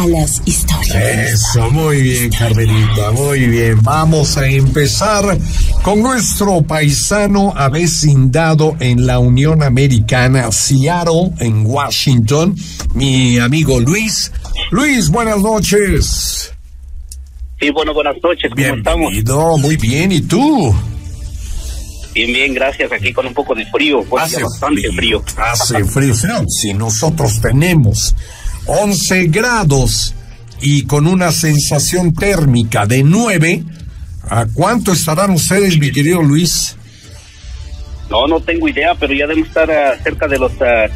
a las historias. Eso, muy bien, Carmelita, muy bien. Vamos a empezar con nuestro paisano avecindado en la Unión Americana, Seattle, en Washington, mi amigo Luis. Luis, buenas noches. Sí, bueno, buenas noches, ¿cómo estamos? Bienvenido, muy bien, ¿y tú? Bien, bien, gracias. Aquí con un poco de frío, pues, Hace bastante frío. Hace frío. Si nosotros tenemos 11 grados y con una sensación térmica de 9, ¿a cuánto estarán ustedes, mi querido Luis? No, no tengo idea, pero ya debemos estar ah, cerca de los ah,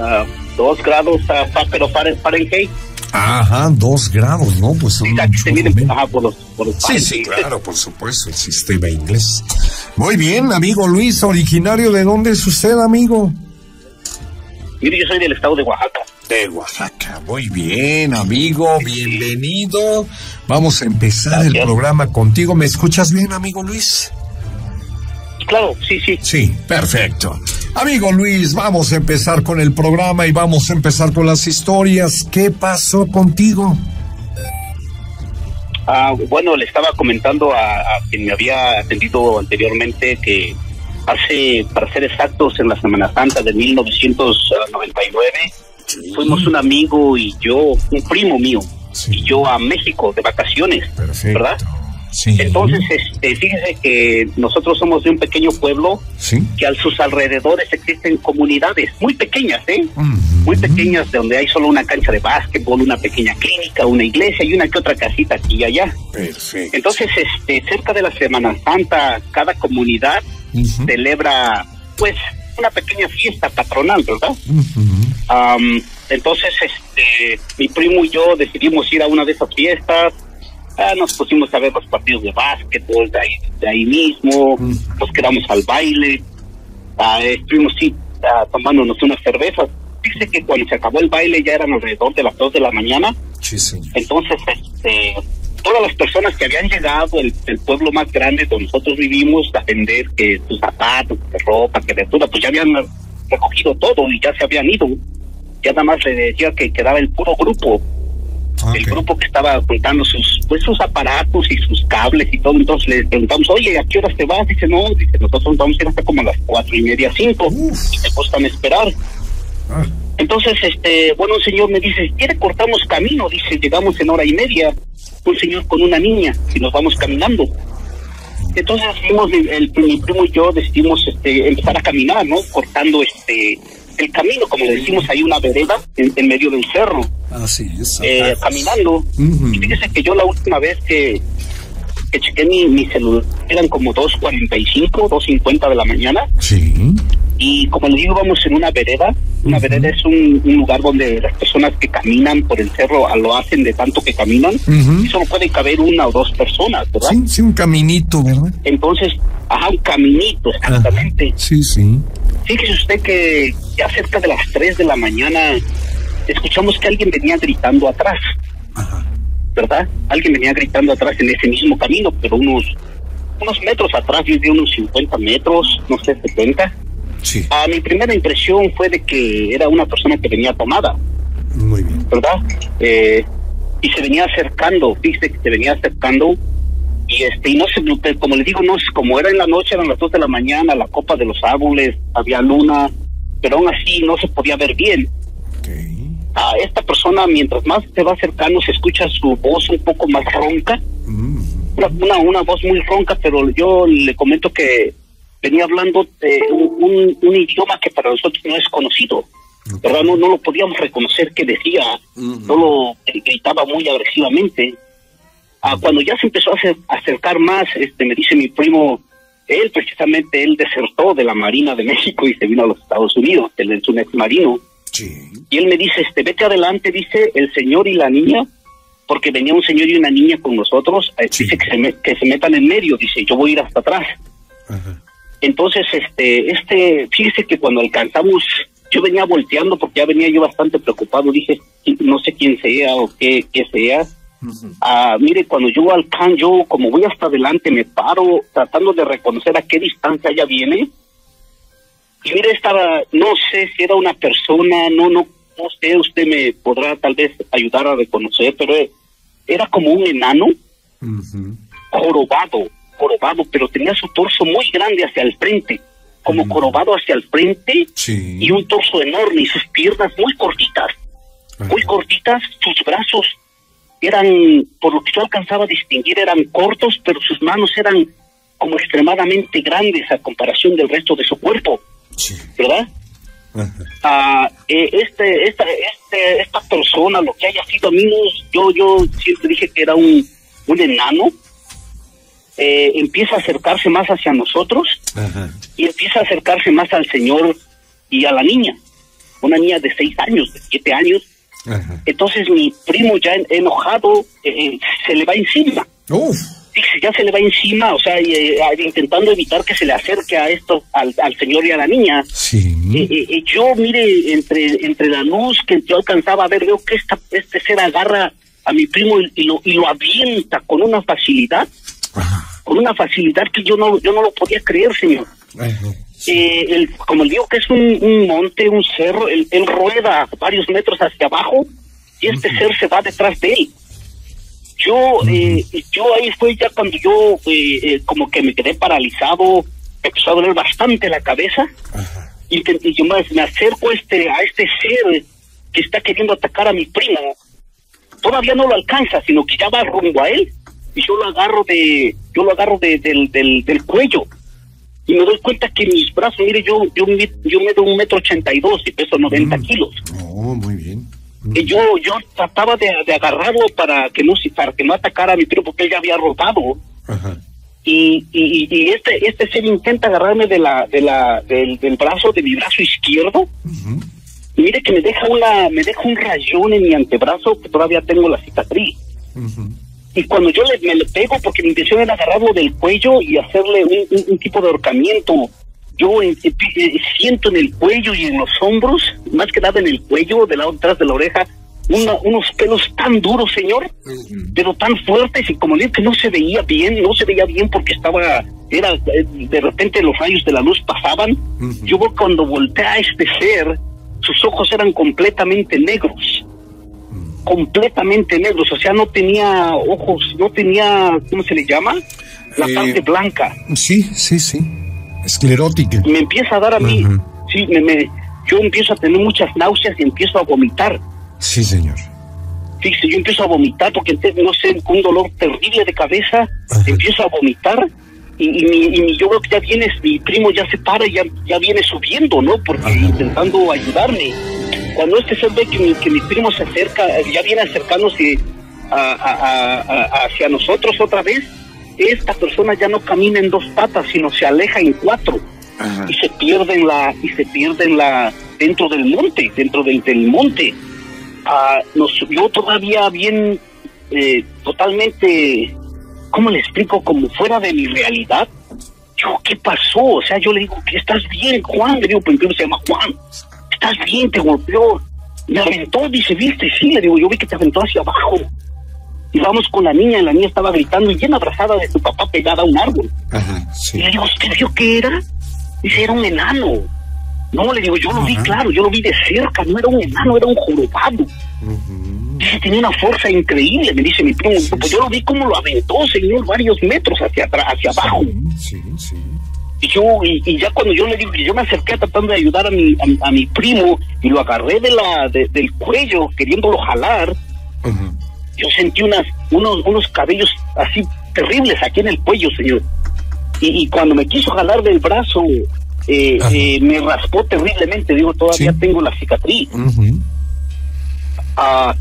ah, dos grados, ah, pero Fahrenheit. Ajá, 2 grados, ¿no? Pues son Sí, miden ajá, por los, por los Sí, sí, claro, por supuesto, el sistema inglés. Muy bien, amigo Luis, originario de dónde es usted, amigo? Mire, yo soy del estado de Oaxaca. De Oaxaca. Muy bien, amigo, bienvenido. Vamos a empezar el programa contigo. ¿Me escuchas bien, amigo Luis? Claro, sí, sí. Sí, perfecto. Amigo Luis, vamos a empezar con el programa y vamos a empezar con las historias. ¿Qué pasó contigo? Ah, bueno, le estaba comentando a, a quien me había atendido anteriormente que hace, para ser exactos, en la Semana Santa de 1999, fuimos un amigo y yo, un primo mío, Sí. y yo a México de vacaciones, Perfecto. ¿verdad? Sí. Entonces, este, fíjese que nosotros somos de un pequeño pueblo Sí. que a sus alrededores existen comunidades muy pequeñas, ¿eh? Muy pequeñas, donde hay solo una cancha de básquetbol, una pequeña clínica, una iglesia y una que otra casita aquí y allá. Perfecto. Entonces, este, cerca de la Semana Santa, cada comunidad celebra, pues, una pequeña fiesta patronal, ¿verdad? Ujú. Am, entonces, este, mi primo y yo decidimos ir a una de esas fiestas. Ah, nos pusimos a ver los partidos de básquetbol de ahí, de ahí mismo. Ujú. Nos quedamos al baile. Ah, estuvimos sí, ah, tomándonos unas cervezas. Dice que cuando se acabó el baile ya eran alrededor de las 2 de la mañana. Sí, señor. Entonces, este, todas las personas que habían llegado el, el pueblo más grande donde nosotros vivimos a vender que sus zapatos, que ropa, que verdura, pues ya habían recogido todo y ya se habían ido. Ya nada más le decía que quedaba el puro grupo, el Ok. grupo que estaba juntando sus pues sus aparatos y sus cables y todo. Entonces le preguntamos, oye, ¿a qué horas te vas? Dice, no, dice, nosotros vamos a ir hasta como a las cuatro y media, cinco. Uf. Y te gustan esperar. Ah, Entonces, este, bueno, un señor me dice, ¿quiere cortamos camino? Dice, llegamos en hora y media. Un señor con una niña y nos vamos caminando. Entonces, fuimos, el, mi primo y yo decidimos este, empezar a caminar, ¿no? Cortando este el camino, como le decimos, hay una vereda en, en medio del cerro, así es. eh, caminando. Ujú. Y fíjese que yo la última vez que, que chequé mi, mi celular, eran como 2.45, 2.50 de la mañana. Sí. Y como le digo, vamos en una vereda. Una vereda es un, un lugar donde las personas que caminan por el cerro lo hacen de tanto que caminan. Y solo pueden caber una o dos personas, ¿verdad? Sí, sí, un caminito, ¿verdad? Entonces, ajá, un caminito, exactamente. Sí, sí. Fíjese usted que ya cerca de las 3 de la mañana escuchamos que alguien venía gritando atrás, Ajá. ¿verdad? Alguien venía gritando atrás en ese mismo camino, pero unos unos metros atrás, yo de unos 50 metros, no sé, 70. Sí, Ah, mi primera impresión fue de que era una persona que venía tomada, muy bien. ¿verdad? Eh, y se venía acercando, fíjese que se venía acercando y este y no se como le digo no como era en la noche eran las dos de la mañana la copa de los árboles había luna pero aún así no se podía ver bien Ok. a esta persona mientras más se va acercando se escucha su voz un poco más ronca Mm, una, una, una voz muy ronca, pero yo le comento que venía hablando de un, un- un idioma que para nosotros no es conocido. ¿verdad? No, no lo podíamos reconocer que decía, solo gritaba muy agresivamente. Ah, cuando ya se empezó a acer- a acercar más, este me dice mi primo, él precisamente, él desertó de la Marina de México y se vino a los Estados Unidos, él es un ex marino. Sí. Y él me dice, este, vete adelante, dice el señor y la niña, porque venía un señor y una niña con nosotros, eh, Sí. dice que se, me- que se metan en medio, dice, yo voy a ir hasta atrás. Ajá. Entonces, este, este, fíjese que cuando alcanzamos, yo venía volteando porque ya venía yo bastante preocupado, dije, no sé quién sea o qué, qué sea. Ah, mire, cuando yo alcanzo, yo como voy hasta adelante, me paro tratando de reconocer a qué distancia ya viene. Y mire, estaba, no sé si era una persona, no, no, no sé, usted me podrá tal vez ayudar a reconocer, pero era como un enano jorobado, jorobado, pero tenía su torso muy grande hacia el frente, como jorobado hacia el frente y un torso enorme y sus piernas muy cortitas, muy cortitas, sus brazos eran, por lo que yo alcanzaba a distinguir, eran cortos, pero sus manos eran como extremadamente grandes a comparación del resto de su cuerpo, ¿verdad? Ah, eh, este, esta, este, esta persona, lo que haya sido a mí, yo, yo siempre dije que era un, un enano, eh, empieza a acercarse más hacia nosotros y empieza a acercarse más al Señor y a la niña, una niña de seis años, de siete años. Entonces mi primo ya enojado eh, se le va encima. Uf ya se le va encima, o sea, eh, intentando evitar que se le acerque a esto, al, Señor y a la niña. Sí. Yo, mire, entre, entre la luz que yo alcanzaba a ver, veo que esta, este ser agarra a mi primo y, lo, y lo avienta con una facilidad, con una facilidad que yo no, yo no lo podía creer, Señor. el, como le digo que es un, monte, un cerro, él, rueda varios metros hacia abajo y este ser se va detrás de él. Yo, eh, yo ahí fue ya cuando yo eh, eh, como que me quedé paralizado, me empezó a doler bastante la cabeza y, yo me, acerco este, a este ser que está queriendo atacar a mi primo. Todavía no lo alcanza, sino que ya va rumbo a él y yo lo agarro de, yo lo agarro de, del, del, del cuello. Y me doy cuenta que mis brazos, mire, yo, yo, yo mido un metro ochenta y dos y peso noventa mm. kilos. Oh, muy bien. Yo yo trataba de, agarrarlo para que no para que no atacara a mi primo porque él ya había robado Y, y, este este ser intenta agarrarme de la de la del, brazo de mi brazo izquierdo. Y mire que me deja una me deja un rayón en mi antebrazo que todavía tengo la cicatriz y cuando yo le, me le pego porque mi intención era agarrarlo del cuello y hacerle un tipo de ahorcamiento. Yo eh, eh, siento en el cuello y en los hombros, más que nada en el cuello, del lado detrás de la oreja, unos pelos tan duros, señor, pero tan fuertes y como digo que no se veía bien, no se veía bien porque estaba, era, eh, de repente los rayos de la luz pasaban. Yo cuando volteé a este ser, sus ojos eran completamente negros, completamente negros, o sea, no tenía ojos, no tenía, ¿cómo se le llama? La parte blanca. Sí, sí, sí esclerótica. Me empieza a dar a mí, sí, me, yo empiezo a tener muchas náuseas y empiezo a vomitar. Sí, señor. Fíjese, yo empiezo a vomitar porque, no sé, con un dolor terrible de cabeza, empiezo a vomitar y, y, yo veo que ya viene, mi primo ya se para y ya, ya viene subiendo, ¿no? Porque intentando ayudarme. Cuando este ser ve que mi, que mi primo se acerca, ya viene acercándose hacia nosotros otra vez, esta persona ya no camina en dos patas, sino se aleja en cuatro y se pierde en la y se pierde en la dentro del monte, dentro del, del monte. Ah, nos subió todavía bien eh, totalmente, ¿cómo le explico? Como fuera de mi realidad. Yo, ¿qué pasó? O sea, yo le digo, que estás bien, Juan? Le digo, primero se llama Juan. ¿Estás bien? ¿Te golpeó? Me aventó, dice, ¿viste? Sí, le digo, yo vi que te aventó hacia abajo y vamos con la niña, y la niña estaba gritando y bien abrazada de su papá pegada a un árbol. Y le digo, ¿usted vio qué era? Dice, era un enano. No, le digo, yo lo vi claro, yo lo vi de cerca, no era un enano, era un jorobado. Dice, tenía una fuerza increíble, me dice mi primo. Pues yo lo vi como lo aventó, señor, varios metros hacia atrás, hacia abajo. Sí, sí. Y yo, y, ya cuando yo le digo que yo me acerqué tratando de ayudar a mi, a, mi primo y lo agarré de la, del cuello, queriéndolo jalar, yo sentí unas, unos, unos cabellos así terribles aquí en el cuello, señor. Y, cuando me quiso jalar del brazo, eh, eh, me raspó terriblemente. Digo, todavía tengo la cicatriz. Ah,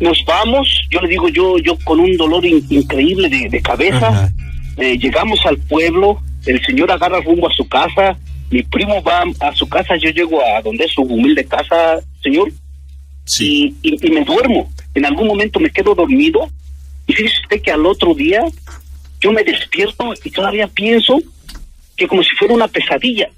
nos vamos, yo le digo, yo yo con un dolor increíble de, cabeza, eh, llegamos al pueblo, el señor agarra rumbo a su casa, mi primo va a su casa, yo llego a donde es su humilde casa, señor, y, y, me duermo. En algún momento me quedo dormido y fíjese usted que al otro día yo me despierto y todavía pienso que como si fuera una pesadilla.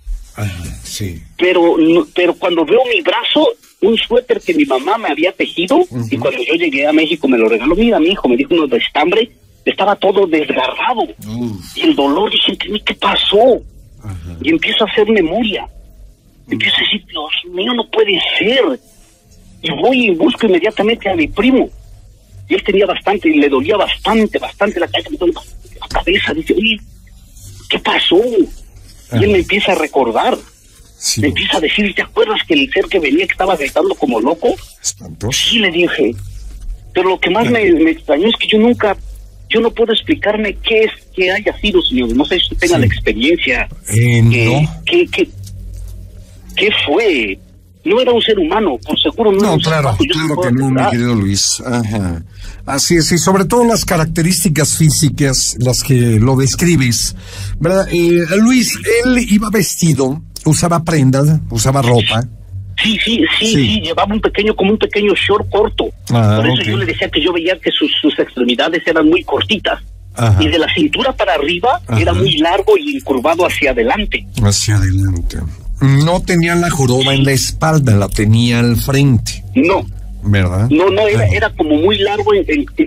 sí. Pero, pero cuando veo mi brazo, un suéter que mi mamá me había tejido y cuando yo llegué a México me lo regaló, mira mi hijo, me dijo uno de estambre, estaba todo desgarrado. Y el dolor, dije, ¿qué pasó? Y empiezo a hacer memoria. Empiezo a decir, Dios mío, no puede ser Y voy y busco inmediatamente a mi primo. Y él tenía bastante, y le dolía bastante, bastante la cabeza, la cabeza. Dice, oye, ¿qué pasó? Y él me empieza a recordar. Me empieza a decir, ¿te acuerdas que el ser que venía que estaba gritando como loco? Sí, le dije. Pero lo que más me, extrañó es que yo nunca, yo no puedo explicarme qué es que haya sido, señor. No sé si tenga la experiencia. Eh, no. ¿qué, fue? no era un ser humano, por seguro no. No, claro, claro que no, mi querido Luis. Ajá. Así es, y sobre todo las características físicas, las que lo describes, ¿verdad? Eh, Luis, él iba vestido, usaba prendas, usaba ropa. Sí, sí, sí, sí, llevaba un pequeño, como un pequeño short corto. Ah, por eso yo le decía que yo veía que sus, sus extremidades eran muy cortitas. Y de la cintura para arriba era muy largo y curvado hacia adelante. Hacia adelante. No tenía la joroba en la espalda, la tenía al frente. No. ¿Verdad? No, no, era, era como muy largo,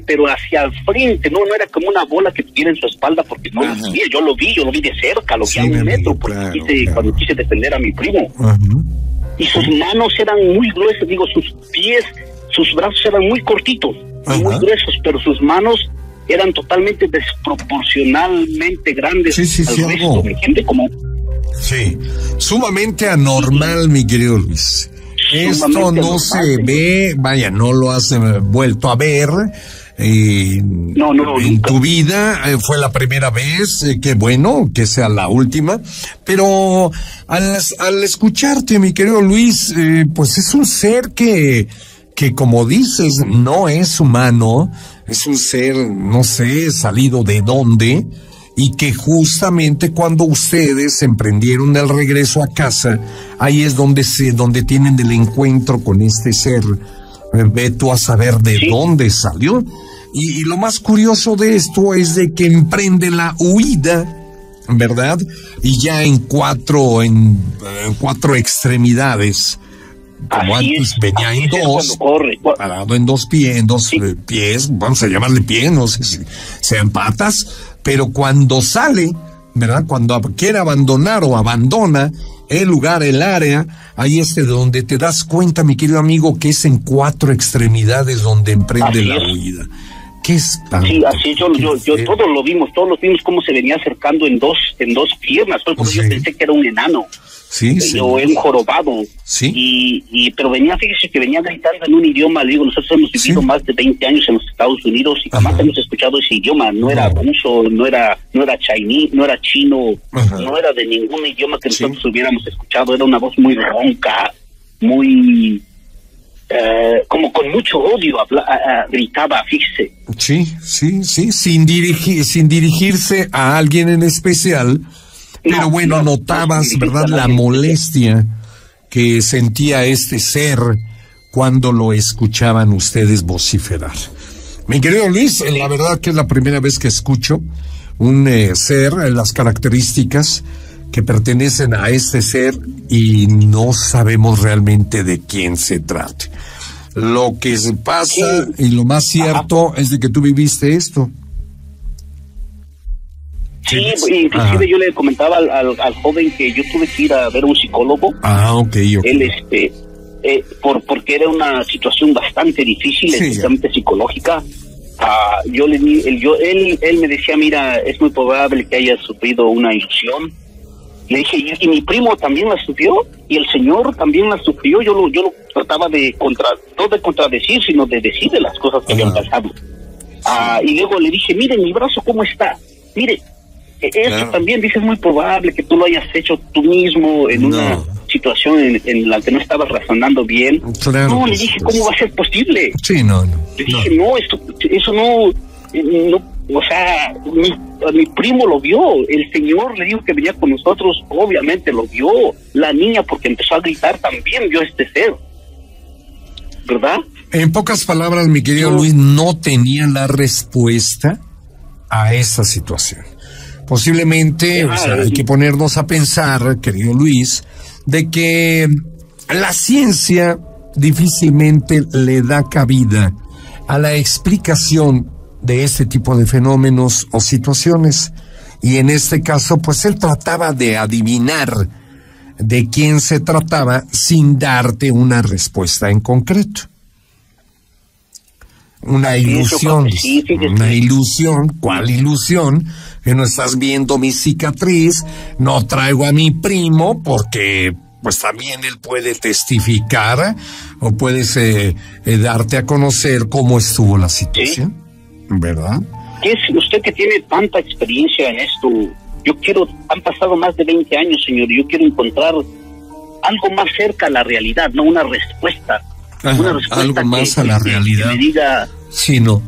pero hacia el frente, no, no era como una bola que tuviera en su espalda, porque no yo lo vi, yo lo vi de cerca, lo vi a un metro, porque quise, cuando quise defender a mi primo. Y sus manos eran muy gruesas, digo, sus pies, sus brazos eran muy cortitos, muy gruesos, pero sus manos eran totalmente desproporcionalmente grandes sí, sí, al resto, gente como Sí, sumamente anormal, mi querido Luis. Esto no se ve, vaya, no lo has eh, vuelto a ver. Eh, no, no, en tu vida eh, fue la primera vez, eh, que bueno, que sea la última, pero al, al escucharte, mi querido Luis, pues es un ser que, que como dices, no es humano, es un ser, no sé, salido de dónde, y que justamente cuando ustedes emprendieron el regreso a casa, ahí es donde se, donde tienen el encuentro con este ser. Ve tú a saber de dónde salió. Y, lo más curioso de esto es de que emprende la huida, ¿verdad? Y ya en cuatro, en, cuatro extremidades. Como antes venía en dos, parado en dos pies, en dos pies, vamos a llamarle pies, no sé si sean patas, pero cuando sale, ¿verdad? Cuando quiere abandonar o abandona el lugar, el área, ahí es de donde te das cuenta, mi querido amigo, que es en cuatro extremidades donde emprende la huida. Qué espanto. Sí, así yo, yo, yo, todos lo vimos, todos lo vimos cómo se venía acercando en dos, en dos piernas, porque yo pensé que era un enano. Sí, sí. O él jorobado. Sí. Y, y, pero venía, fíjese que venía gritando en un idioma, le digo, nosotros hemos vivido más de 20 años en los Estados Unidos y jamás hemos escuchado ese idioma, no era ruso, no era, no era chiní, no era chino, no era de ningún idioma que nosotros hubiéramos escuchado, era una voz muy ronca, muy, eh, como con mucho odio gritaba, fíjese. Sí, sí, sí, sin, dirigir, sin dirigirse a alguien en especial, pero bueno, notabas, ¿verdad?, la molestia que sentía este ser cuando lo escuchaban ustedes vociferar. Mi querido Luis, la verdad que es la primera vez que escucho un eh, ser, las características que pertenecen a este ser y no sabemos realmente de quién se trata. Lo que se pasa y lo más cierto es de que tú viviste esto. Sí, inclusive yo le comentaba al, al, joven que yo tuve que ir a ver a un psicólogo. Ah, ok, Él, este, eh, por, porque era una situación bastante difícil, especialmente psicológica. Ah, yo le él, yo, él, él me decía, mira, es muy probable que haya sufrido una ilusión. Le dije, y, mi primo también la sufrió, y el señor también la sufrió. Yo lo, yo lo trataba de contra, no de contradecir, sino de decirle las cosas que habían pasado. Ah, y luego le dije, mire, mi brazo cómo está. Mire, eso también dice es muy probable que tú lo hayas hecho tú mismo en una situación en, la que no estabas razonando bien. no, le dije, ¿cómo va a ser posible? Sí, no, no. Le dije, no, esto, eso no, no, o sea, mi, mi primo lo vio, el señor le dijo que venía con nosotros, obviamente lo vio, la niña porque empezó a gritar también vio este ser, ¿verdad? En pocas palabras, mi querido Luis, no tenía la respuesta a esa situación. Posiblemente, o sea, hay que ponernos a pensar, querido Luis, de que la ciencia difícilmente le da cabida a la explicación de este tipo de fenómenos o situaciones. Y en este caso, pues él trataba de adivinar de quién se trataba sin darte una respuesta en concreto. Una ilusión, una ilusión, ¿cuál ilusión? Que no estás viendo mi cicatriz, no traigo a mi primo porque pues también él puede testificar o puedes eh, eh, darte a conocer cómo estuvo la situación, ¿verdad? ¿Qué es usted que tiene tanta experiencia en esto? Yo quiero, han pasado más de 20 años, señor, yo quiero encontrar algo más cerca a la realidad, no una respuesta. Una respuesta algo más a la realidad. me diga, sí, no.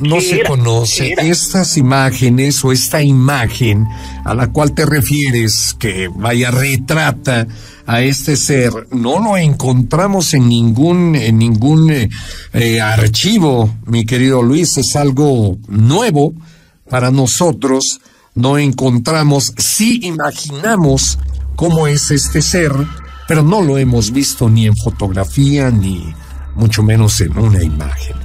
no, se conoce estas imágenes o esta imagen a la cual te refieres que vaya retrata a este ser no lo encontramos en ningún en ningún eh, eh, archivo mi querido Luis es algo nuevo para nosotros no encontramos sí imaginamos cómo es este ser pero no lo hemos visto ni en fotografía ni mucho menos en una imagen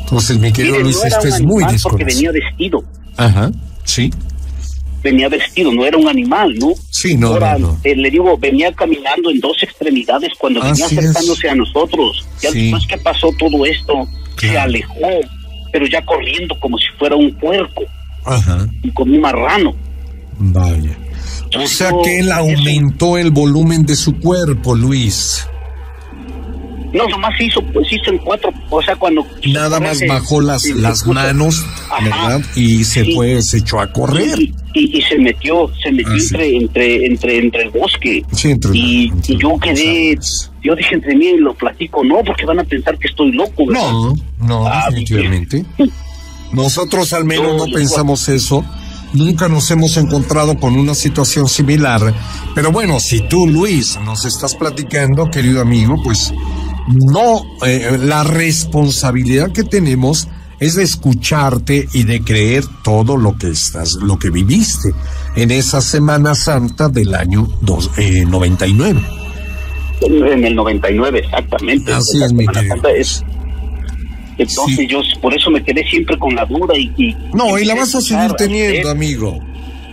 entonces mi querido Luis esto es muy desconocido porque venía vestido ajá sí venía vestido, no era un animal, ¿no? Sí, no, eh, le digo, venía caminando en dos extremiteades cuando venía acercándose a nosotros. Ya después que pasó todo esto, se alejó, pero ya corriendo como si fuera un puerco. Ajá. Y como un marrano. Vaya. O sea que él aumentó el volumen de su cuerpo, Luis. No, nomás hizo, pues hizo en cuatro, o sea, cuando... Nada más bajó las, las manos, ¿verdad? Y se fue, se echó a correr. Y, se metió, se metió ah, entre, entre, entre, entre el bosque. Sí, entre y, y yo quedé, yo dije entre mí y lo platico, no, porque van a pensar que estoy loco. ¿verdad? No, no, ah, definitivamente. Nosotros al menos no, pensamos eso nunca nos hemos encontrado con una situación similar. Pero bueno, si tú, Luis, nos estás platicando, querido amigo, pues no, eh, la responsabilidad que tenemos es de escucharte y de creer todo lo que estás, lo que viviste en esa Semana Santa del año dos, eh, 99. En el 99, exactamente. Así es, mi querido. Entonces yo por eso me quedé siempre con la duda y... no, y la vas a seguir teniendo, amigo.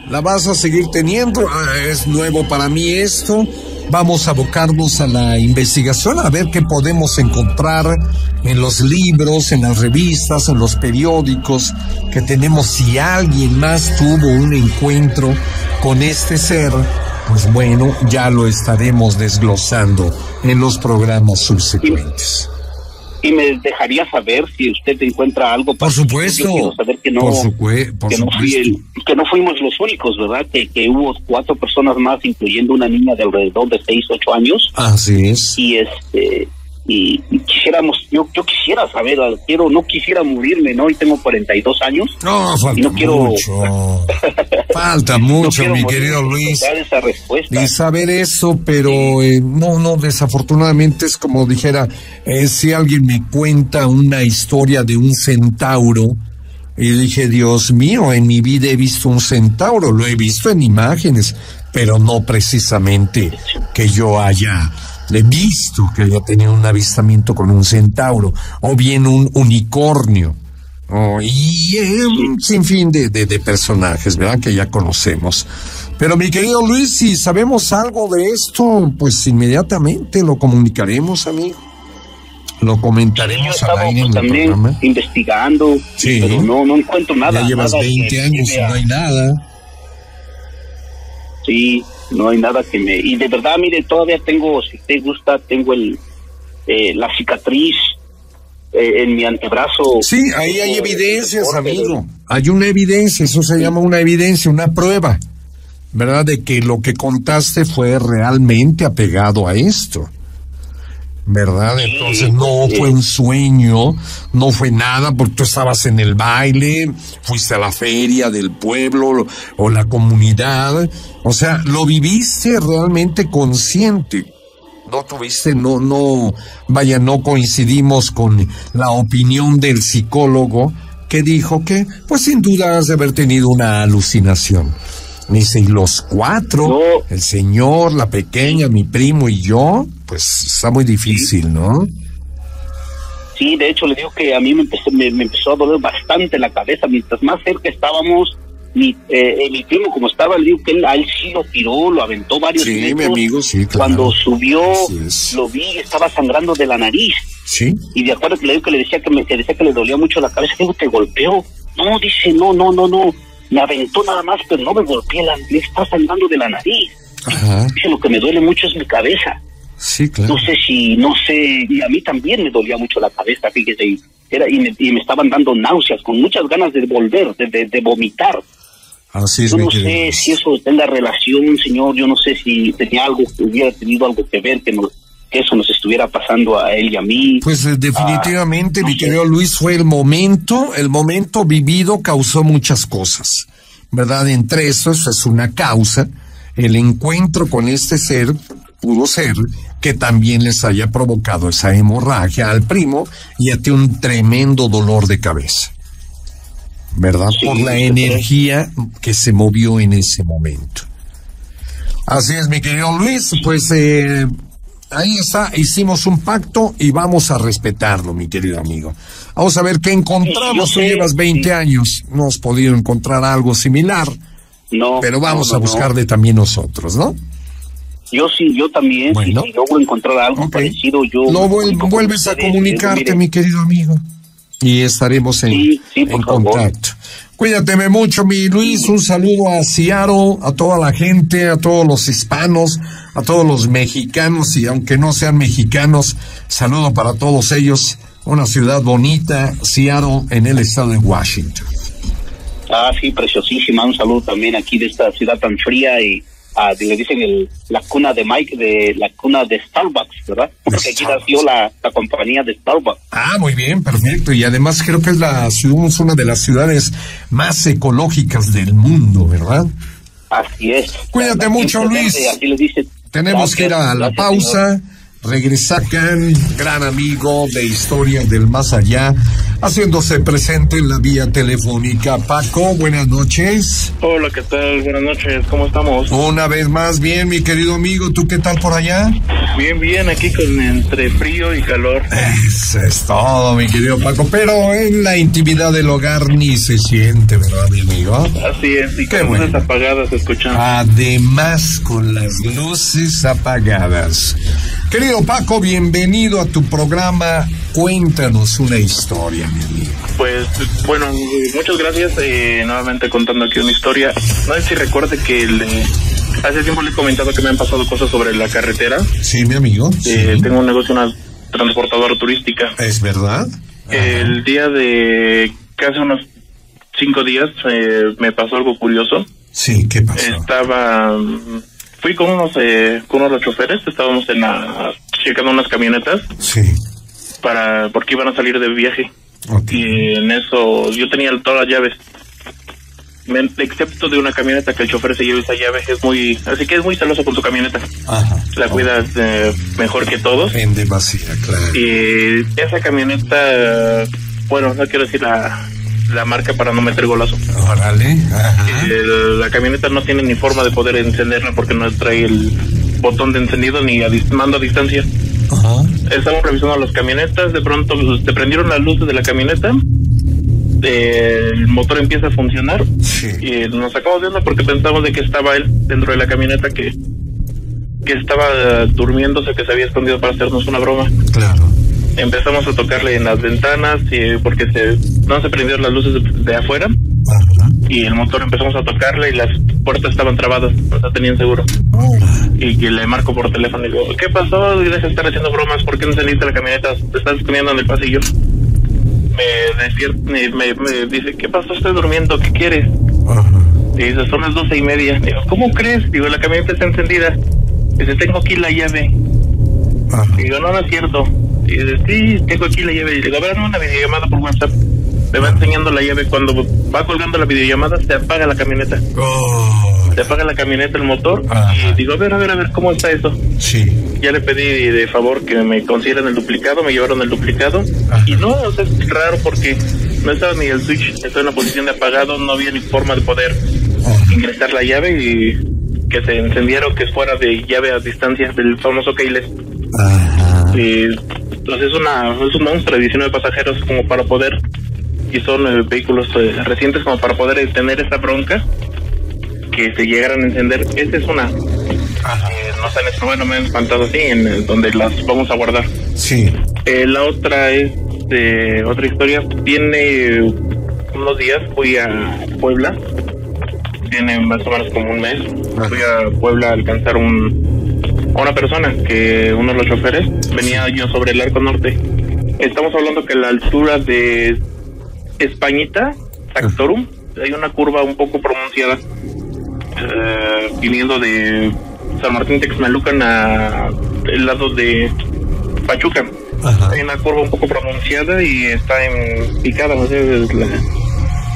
La vas a seguir teniendo. Ah, es nuevo para mí esto. Vamos a abocarnos a la investigación, a ver qué podemos encontrar en los libros, en las revistas, en los periódicos, que tenemos. Si alguien más tuvo un encuentro con este ser, pues bueno, ya lo estaremos desglosando en los programas subsecuentes y me dejaría saber si usted encuentra algo. Por supuesto. saber que no, que, no fuimos los únicos, ¿verdad? Que, que hubo cuatro personas más, incluyendo una niña de alrededor de seis, ocho años. Así es. Y este y, quisiéramos, yo, yo quisiera saber, quiero, no quisiera morirme, ¿no? Y tengo 42 años. No, falta no quiero... mucho. falta mucho, mi querido Luis. Esa respuesta. Y saber eso, pero eh, no, no, desafortunadamente es como dijera, eh, si alguien me cuenta una historia de un centauro, y dije, Dios mío, en mi vida he visto un centauro, lo he visto en imágenes, pero no precisamente que yo haya visto que haya tenido un avistamiento con un centauro, o bien un unicornio, y un sinfín de, de, personajes, ¿verdad? Que ya conocemos. Pero mi querido Luis, si sabemos algo de esto, pues inmediatamente lo comunicaremos, amigo. Lo comentaremos al aire en el también programa. investigando, pero no, no encuentro nada. Ya llevas 20 años y no hay nada. Sí, no hay nada que me... Y de verdad, mire, todavía tengo, si te gusta, tengo el eh, la cicatriz eh, en mi antebrazo. Sí, ahí hay evidencias, amigo. Hay una evidencia, eso se llama una evidencia, una prueba, ¿verdad? De que lo que contaste fue realmente apegado a esto. ¿Verdad? Entonces no fue un sueño, no fue nada, porque tú estabas en el baile, fuiste a la feria del pueblo o la comunidad, o sea, lo viviste realmente consciente. No tuviste, no, no, vaya, no coincidimos con la opinión del psicólogo que dijo que, pues sin duda has de haber tenido una alucinación. Dice, y los cuatro, el señor, la pequeña, mi primo y yo, pues está muy difícil, ¿no? Sí, de hecho le digo que a mí me empezó, me, empezó a doler bastante la cabeza. Mientras más cerca estábamos, mi, eh, mi primo, como estaba, le digo que él, a él sí lo tiró, lo aventó varios Sí, metros. mi amigo, sí, claro. Cuando subió, lo vi, estaba sangrando de la nariz. Sí. Y de acuerdo que le digo que le decía que me que decía que le dolía mucho la cabeza, digo, te golpeó. No, dice, no, no, no, no. Me aventó nada más, pero no me golpeé, la, le está sangrando de la nariz. Ajá. Dice, lo que me duele mucho es mi cabeza. Sí, claro. No sé si, no sé, y a mí también me dolía mucho la cabeza, fíjese, y, era, y, me, y me estaban dando náuseas, con muchas ganas de volver, de, de, de vomitar. Así es, Yo no sé si eso tenga relación, señor, yo no sé si tenía algo, hubiera tenido algo que ver, que, nos- que eso nos estuviera pasando a él y a mí. Pues eh, definitivamente, Ah, no mi querido Luis, fue el momento, el momento vivido causó muchas cosas, ¿verdad? Entre eso, eso es una causa. El encuentro con este ser pudo ser que también les haya provocado esa hemorragia al primo y a ti un tremendo dolor de cabeza, ¿verdad? Sí, Por la energía que se movió en ese momento. Así es, mi querido Luis, pues eh, ahí está, hicimos un pacto y vamos a respetarlo, mi querido amigo. Vamos a ver qué encontramos. Sí, Tú llevas 20 sí. años, no has podido encontrar algo similar, No. pero vamos no, a buscar de también nosotros, ¿no? Yo sí, yo también, Bueno. si, si logro encontrar algo Ok. parecido, yo... Lo vuel- vuelves a comunicarte, mi querido amigo. Y estaremos en, Sí, en favor. Cuídateme mucho, mi Luis. Un saludo a Seattle, a toda la gente, a todos los hispanos, a todos los mexicanos y aunque no sean mexicanos, saludo para todos ellos. Una ciudad bonita, Seattle, en el estado de Washington. Ah, sí, preciosísima. Un saludo también aquí de esta ciudad tan fría y ah, le dicen el, la cuna de Mike, de la cuna de Starbucks, ¿verdad? Porque aquí nació la, la compañía de Starbucks. Ah, muy bien, perfecto. Y además creo que es la ciudad, es una de las ciudades más ecológicas del mundo, ¿verdad? Así es. Cuídate mucho, Luis. Así le. Tenemos que ir a la Gracias, pausa. señor. Regresa Can, gran amigo de Historia del Más Allá, haciéndose presente en la vía telefónica. Paco, buenas noches. Hola, ¿qué tal? Buenas noches, ¿cómo estamos? Una vez más, bien, mi querido amigo, ¿tú qué tal por allá? Bien, bien, aquí con entre frío y calor. Eso es todo, mi querido Paco, pero en la intimidad del hogar ni se siente, ¿verdad, mi amigo? Así es, y Qué con bueno. luces apagadas escuchando. Además, con las luces apagadas. Querido Paco, bienvenido a tu programa. Cuéntanos una historia, mi amigo. Pues, bueno, muchas gracias. eh, nuevamente contando aquí una historia. No sé si recuerde que hace tiempo le he comentado que me han pasado cosas sobre la carretera. Sí, mi amigo. Sí. Eh, tengo un negocio, una transportadora turística. ¿Es verdad? El día de casi unos cinco días eh, me pasó algo curioso. Sí, ¿qué pasó? Estaba. Fui con unos, eh, con uno de los choferes, estábamos en la, checando unas camionetas Sí. para, porque iban a salir de viaje. Ok. Y en eso yo tenía todas las llaves. Excepto de una camioneta que el chofer se lleva esa llave, es muy, así que es muy celoso con su camioneta. Ajá. La cuida eh, mejor que todos. En demasía, claro. Y esa camioneta, bueno, no quiero decir la, la marca para no meter golazo. Órale. El- la camioneta no tiene ni forma de poder encenderla porque no trae el botón de encendido ni a mando a distancia. Ajá. Estamos revisando las camionetas, de pronto pues, se prendieron las luces de la camioneta, eh, el motor empieza a funcionar Sí. y nos sacamos de onda porque pensamos de que estaba él dentro de la camioneta que que estaba eh, durmiéndose, que se había escondido para hacernos una broma. Claro. Empezamos a tocarle en las ventanas y porque se no se prendieron las luces de, de afuera Ajá. y el motor empezamos a tocarle y las puertas estaban trabadas, o sea, tenían seguro. Y que le marco por teléfono y digo, ¿qué pasó? Deja de estar haciendo bromas, ¿por qué no encendiste la camioneta? Te estás escondiendo en el pasillo. Me despierta, me, me- me dice, ¿qué pasó? Estoy durmiendo, ¿qué quieres? Ajá. Y dice, son las doce y media. Digo, ¿cómo crees? Digo, la camioneta está encendida. Dice, tengo aquí la llave. Ajá. Y digo, no, no es cierto. Y dice, sí, tengo aquí la llave. Y digo, a ver, una videollamada por WhatsApp. Me va enseñando la llave. Cuando va colgando la videollamada, se apaga la camioneta. Oh, Se apaga la camioneta, el motor. Ajá. Y digo, a ver, a ver, a ver, ¿cómo está eso? sí. Ya le pedí de favor que me consiguieran el duplicado, me llevaron el duplicado. Ajá. Y no, o sea, es raro porque no estaba ni el switch, estaba en la posición de apagado, no había ni forma de poder ingresar la llave y que se encendiera o que fuera de llave a distancia del famoso keyless. Ajá. Y, entonces es una es un monstruo de 19 pasajeros como para poder y son eh, vehículos eh, recientes como para poder tener esa bronca que se llegaran a encender. Esa es una. Eh, no están en bueno, me han espantado así, en el- donde las vamos a guardar. Sí. Eh, la otra es de otra historia. Tiene unos días fui a Puebla. Tiene más o menos como un mes. Fui a Puebla a alcanzar un, a una persona que uno de los choferes venía yo sobre el arco norte. Estamos hablando que la altura de Españita, Sactorum, hay una curva un poco pronunciada eh, viniendo de San Martín Texmelucan a el lado de Pachuca. Ajá. Hay una curva un poco pronunciada y está en picada, no sé, es la-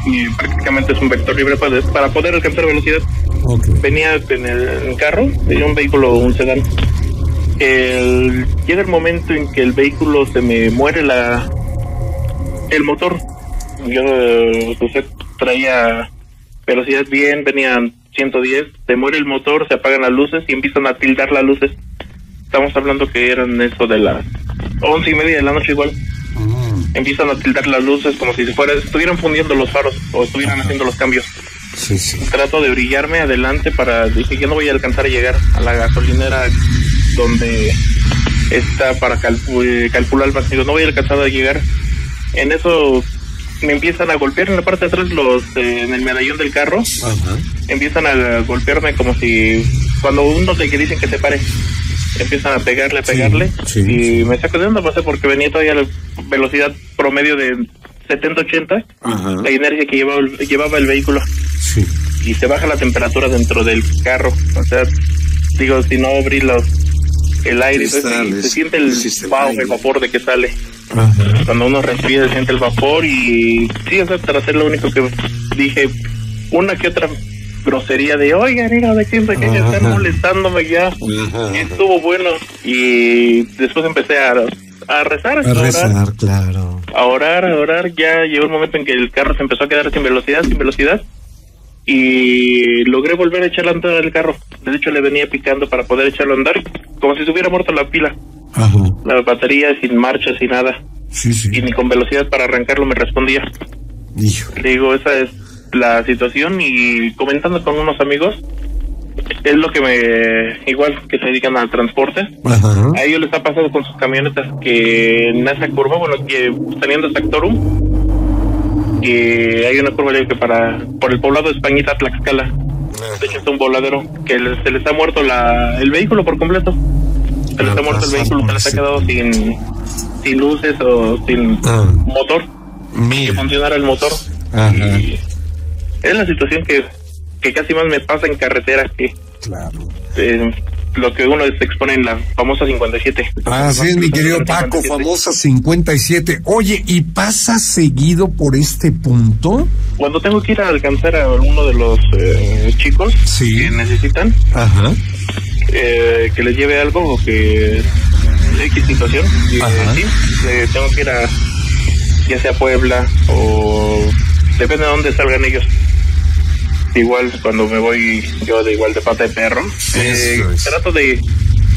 y prácticamente es un vector libre para, para poder alcanzar velocidad. Venía en el carro, tenía un vehículo, un sedán. El, llega el momento en que el vehículo se me muere la el motor. Yo usted traía velocidad bien, venían 110, se muere el motor, se apagan las luces y empiezan a tildar las luces. Estamos hablando que eran eso de las once y media de la noche igual. Empiezan a tildar las luces como si se fuera, estuvieran fundiendo los faros o estuvieran haciendo los cambios. Sí, sí. Trato de brillarme adelante para, dije, yo no voy a alcanzar a llegar a la gasolinera donde está para calcu- eh, calcular el vacío, no voy a alcanzar a llegar. En eso me empiezan a golpear en la parte de atrás los eh, en el medallón del carro Ajá. empiezan a golpearme como si cuando uno le que dicen que se pare empiezan a pegarle, a pegarle sí, y me saco de onda no sé porque venía todavía a la velocidad promedio de 70-80 Ajá. la inercia que llevaba el, llevaba el vehículo Sí. y se baja la temperatura dentro del carro o sea digo si no abrí los el aire entonces, se siente el, baila. el vapor de que sale Ajá. cuando uno respira se siente el vapor y sí, o sea, para hacer lo único que dije, una que otra grosería de, oigan, mira, de quién que ya están molestándome ya. Ajá. Y estuvo bueno. Y después empecé a, a rezar, A orar, rezar, claro. a orar, a orar. Ya llegó el momento en que el carro se empezó a quedar sin velocidad, sin velocidad. Y logré volver a echarle a andar al carro. De hecho, le venía picando para poder echarlo a andar, como si se hubiera muerto la pila. Ajá. La batería sin marcha, sin nada. Sí, sí. Y ni con velocidad para arrancarlo me respondía. Hijo. Le digo, esa es la situación y comentando con unos amigos, es lo que me, igual que se dedican al transporte, Ajá. a ellos les ha pasado con sus camionetas que en esa curva, bueno, que teniendo Sectorum, que hay una curva que para, por el poblado de Españita, Tlaxcala, de hecho está un voladero, que les- se les ha muerto la, el vehículo por completo, se les ha muerto el vehículo, se les ha quedado sin, sin luces o sin Ah. motor, que funcionara el motor. Ajá. Y es la situación que, que casi más me pasa en carretera que Claro. eh, lo que uno se expone en la famosa 57. Así es, mi querido Paco, 57. famosa 57. Oye, ¿y pasa seguido por este punto? Cuando tengo que ir a alcanzar a uno de los eh, chicos Sí. que necesitan Ajá. eh, que les lleve algo o que X situación, y, sí, eh, tengo que ir a ya sea Puebla o depende de dónde salgan ellos. Igual cuando me voy yo de igual de pata de perro, eh, trato de,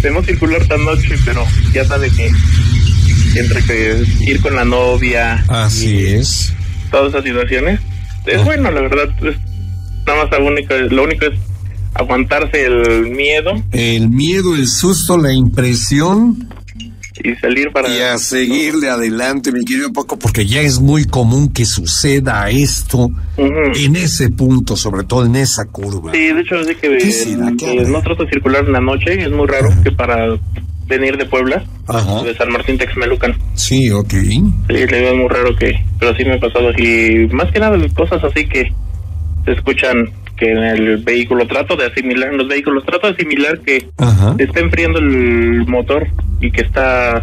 de no circular tan noche, pero ya sabe que entre que ir con la novia Así es. todas esas situaciones, es Ah. bueno, la verdad, es nada más lo único, lo único es aguantarse el miedo El miedo, el susto, la impresión y salir para y a seguirle adelante, mi querido Paco, porque ya es muy común que suceda esto Ujú. en ese punto, sobre todo en esa curva. Sí, de hecho, que ¿Qué será? eh, ¿Qué habrá? no trato de circular en la noche, es muy raro que para venir de Puebla, Ajá. de San Martín Texmelucan, Sí, ok. sí, le es muy raro que, pero sí me ha pasado así, más que nada cosas así que se escuchan que en el vehículo trato de asimilar, en los vehículos trato de asimilar que Ajá. se está enfriando el motor y que está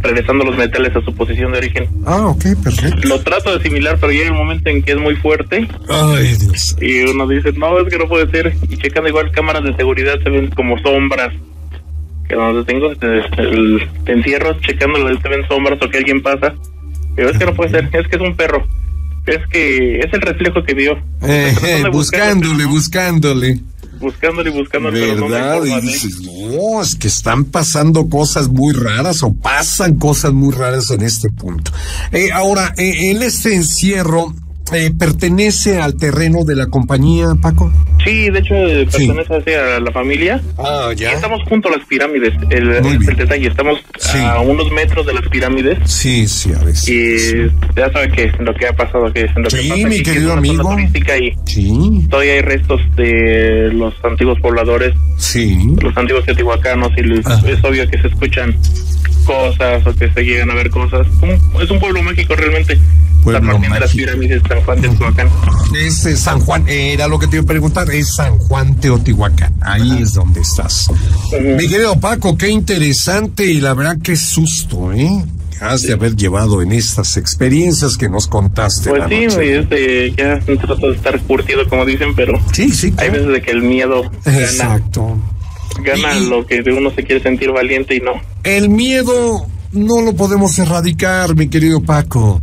regresando los metales a su posición de origen. Ah, ok, perfecto. Lo trato de asimilar, pero llega un momento en que es muy fuerte Ay, Dios. y uno dice, no, es que no puede ser. Y checando igual cámaras de seguridad se ven como sombras. Que donde tengo este, el, te encierro, checando se ven sombras o que alguien pasa. Pero es que no puede ser, es que es un perro. Es que es el reflejo que vio. Eh, eh, buscándole, buscándole. buscándole buscándole, pero no ¿Verdad? informa, Y ¿sí? dices, no, No, es que están pasando cosas muy raras o pasan cosas muy raras en este punto. Eh, ahora, eh, en este encierro, eh, ¿pertenece al terreno de la compañía, Paco? Sí, de hecho eh, pertenece hacia la familia. Ah, ya. Estamos junto a las pirámides, el, el detalle, estamos a unos metros de las pirámides. Sí, sí, a veces. Y ya sabe que lo que ha pasado, que lo sí, que pasa mi querido amigo. Y sí. Todavía hay restos de los antiguos pobladores. Sí. Los antiguos teotihuacanos y es obvio que se escuchan cosas o que se llegan a ver cosas. Es un pueblo mágico realmente. Pueblo la de las pirámides San Juan de Teotihuacán. Es San Juan, era lo que te iba a preguntar, es San Juan Teotihuacán. Ahí es donde estás. Mi querido Paco, qué interesante y la verdad qué susto, ¿eh? Has de haber llevado en estas experiencias que nos contaste. Pues sí, este, ya trato de estar curtido, como dicen, pero sí, sí, hay veces de que el miedo Exacto. gana, gana lo que uno se quiere sentir valiente y no. El miedo no lo podemos erradicar, mi querido Paco.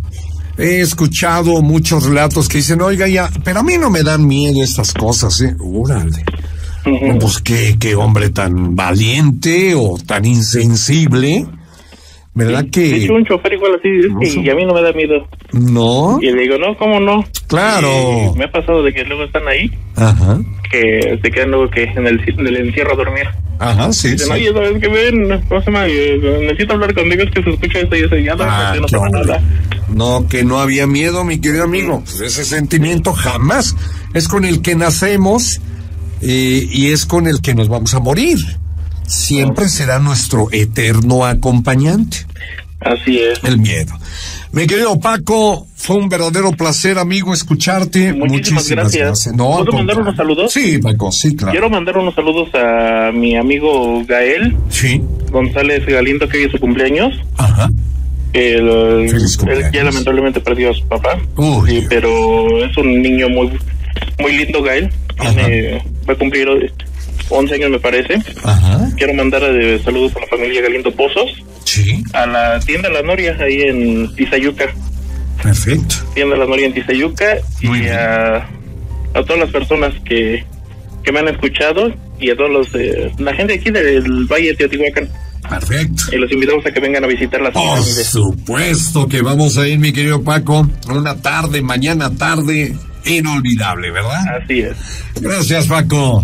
He escuchado muchos relatos que dicen, oiga, ya, pero a mí no me dan miedo estas cosas, ¿eh? Órale. Pues qué, qué hombre tan valiente o tan insensible. ¿Verdad que...? De hecho, un chofer igual así dice y a mí no me da miedo. ¿No? Y le digo, no, ¿cómo no? Claro. me ha pasado de que luego están ahí. Ajá. Que se quedan luego que en el, en el encierro a dormir. Ajá, sí, Dicen, sí. oye, ¿sabes qué ven? ¿Cómo se llama? Necesito hablar contigo, es que se escucha esto y eso, y ya no, Ah, no pasa nada. No, que no había miedo, mi querido amigo. Pues ese sentimiento jamás es con el que nacemos eh, y es con el que nos vamos a morir. Siempre será nuestro eterno acompañante, Así es. el miedo. Mi querido Paco, fue un verdadero placer, amigo, escucharte. Muchísimas gracias. No, ¿Puedo mandar unos saludos? Sí, Paco, sí, claro. Quiero mandar unos saludos a mi amigo Gael Sí, González Galindo, que hoy es su cumpleaños. ajá. Él, Feliz él ya lamentablemente perdió a su papá. Uy. Sí, pero es un niño muy muy lindo, Gael. Tiene- va a cumplir 11 años, me parece. Ajá, Quiero mandar eh, saludos a la familia Galindo Pozos, sí, a la tienda La Noria, ahí en Tizayuca. perfecto. Tienda La Noria en Tizayuca. Muy y bien. a, a todas las personas que, que me han escuchado y a todos los, eh, la gente aquí del Valle de Teotihuacán. Perfecto. Y los invitamos a que vengan a visitar las Por supuesto que vamos a ir, mi querido Paco. Una tarde, mañana tarde, inolvidable, ¿verdad? Así es. Gracias, Paco.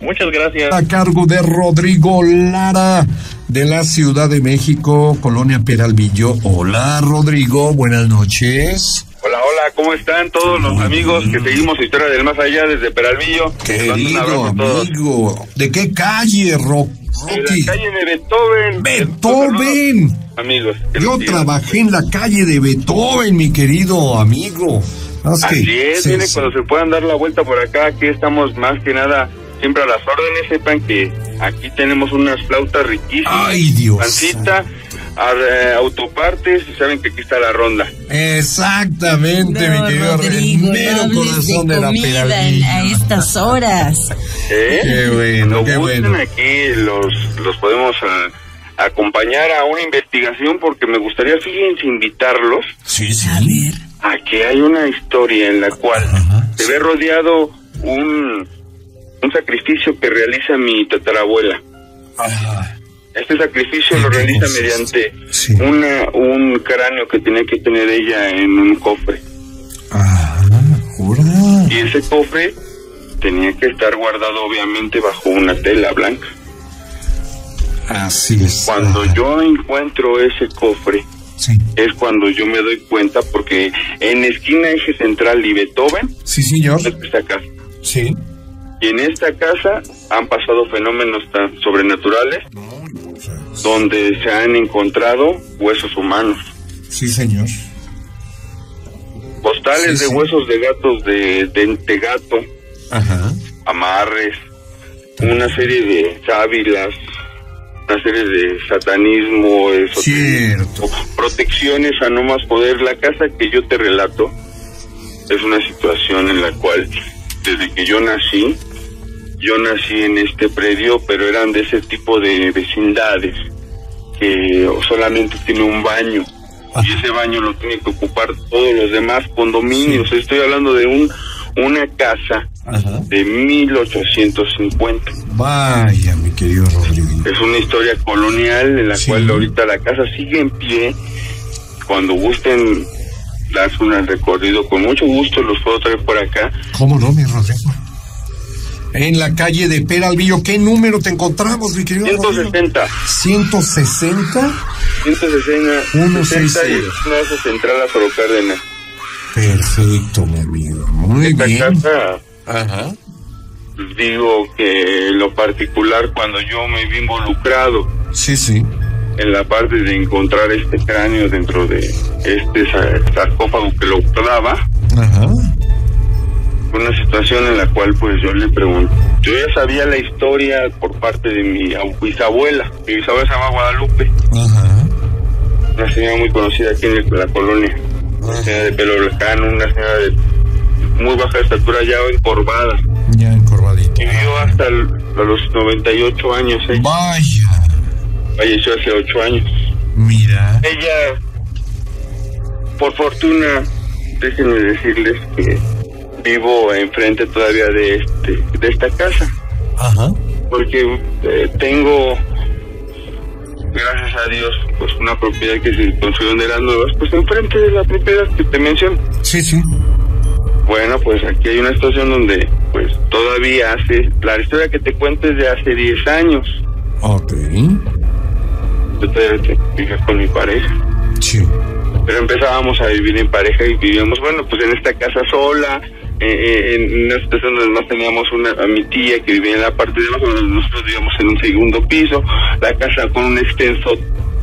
Muchas gracias. A cargo de Rodrigo Lara, de la Ciudad de México, Colonia Peralvillo. Hola, Rodrigo, buenas noches. Hola, hola, ¿cómo están todos los amigos que seguimos Historia del Más Allá desde Peralvillo? Querido amigo, ¿de qué calle, Ro De Rocky? la calle de Beethoven. Beethoven. Amigos. Yo trabajé en la calle de Beethoven, mi querido amigo. Que Así es, se- se- cuando se puedan dar la vuelta por acá, aquí estamos más que nada siempre a las órdenes. Sepan que aquí tenemos unas flautas riquísimas. Ay, Dios. Pancita, eh, autopartes, y saben que aquí está la ronda. Exactamente, mi querido Rodrigo, mero no corazón de de, la Peralvillo. a estas horas. ¿Eh? Qué bueno, qué bueno. aquí los, los podemos ah, acompañar a una investigación porque me gustaría, fíjense, invitarlos Sí, sí. A ver. a que hay una historia en la cual Ajá, se ve rodeado un, un sacrificio que realiza mi tatarabuela. Ajá. Este sacrificio lo realiza mediante sí. una, un cráneo que tenía que tener ella en un cofre. Ajá. Y ese cofre tenía que estar guardado obviamente bajo una tela blanca. Así es. Cuando Ajá. yo encuentro ese cofre, Sí, es cuando yo me doy cuenta porque en esquina eje central y Beethoven sí, señor. es esta casa. Sí. Y en esta casa han pasado fenómenos tan sobrenaturales donde se han encontrado huesos humanos, Sí, señor. postales Sí, de sí. huesos de gatos de, de, de gato, Ajá. amarres, una serie de sábilas, una serie de satanismo, esoterismo, Cierto. protecciones a no más poder. La casa que yo te relato es una situación en la cual desde que yo nací, yo nací en este predio, pero eran de ese tipo de vecindades que solamente tiene un baño y ese baño lo tienen que ocupar todos los demás condominios. Estoy hablando de un una casa Ajá. de 1850. Vaya, mi querido Rodrigo. Es una historia colonial en la Sí. cual ahorita la casa sigue en pie. Cuando gusten darse un recorrido, con mucho gusto los puedo traer por acá. ¿Cómo no, mi Rodrigo? En la calle de Peralvillo, ¿qué número te encontramos, mi querido Rodrigo? 160. 160. 160. 160. 60 y Plaza Central a Foro Cárdenas. Perfecto, mi amigo. Muy Esta bien. casa, Ajá. digo que en lo particular, cuando yo me vi involucrado Sí, sí. en la parte de encontrar este cráneo dentro de este sa- sarcófago que lo daba, Ajá. Fue una situación en la cual pues yo le pregunto, yo ya sabía la historia por parte de mi ab- bisabuela, mi bisabuela se llama Guadalupe, Ajá. una señora muy conocida aquí en el- la colonia, una señora de pelo lejano, una señora de muy baja estatura ya encorvada, Ya encorvadito. vivió hasta el- a los 98 años, ella Vaya. falleció hace 8 años. Mira. Ella, por fortuna, déjenme decirles que vivo enfrente todavía de este de esta casa. Ajá. porque eh, tengo gracias a Dios pues una propiedad que se construyó de las nuevas pues enfrente de la propiedad que te menciono Sí, sí. bueno pues aquí hay una situación donde pues todavía hace la historia que te cuento es de hace 10 años Ok. yo todavía te- vivía con mi pareja Sí. pero empezábamos a vivir en pareja y vivíamos bueno pues en esta casa sola eh, eh, en una situación donde más teníamos una, a mi tía que vivía en la parte de abajo, nosotros vivíamos en un segundo piso, la casa con un extenso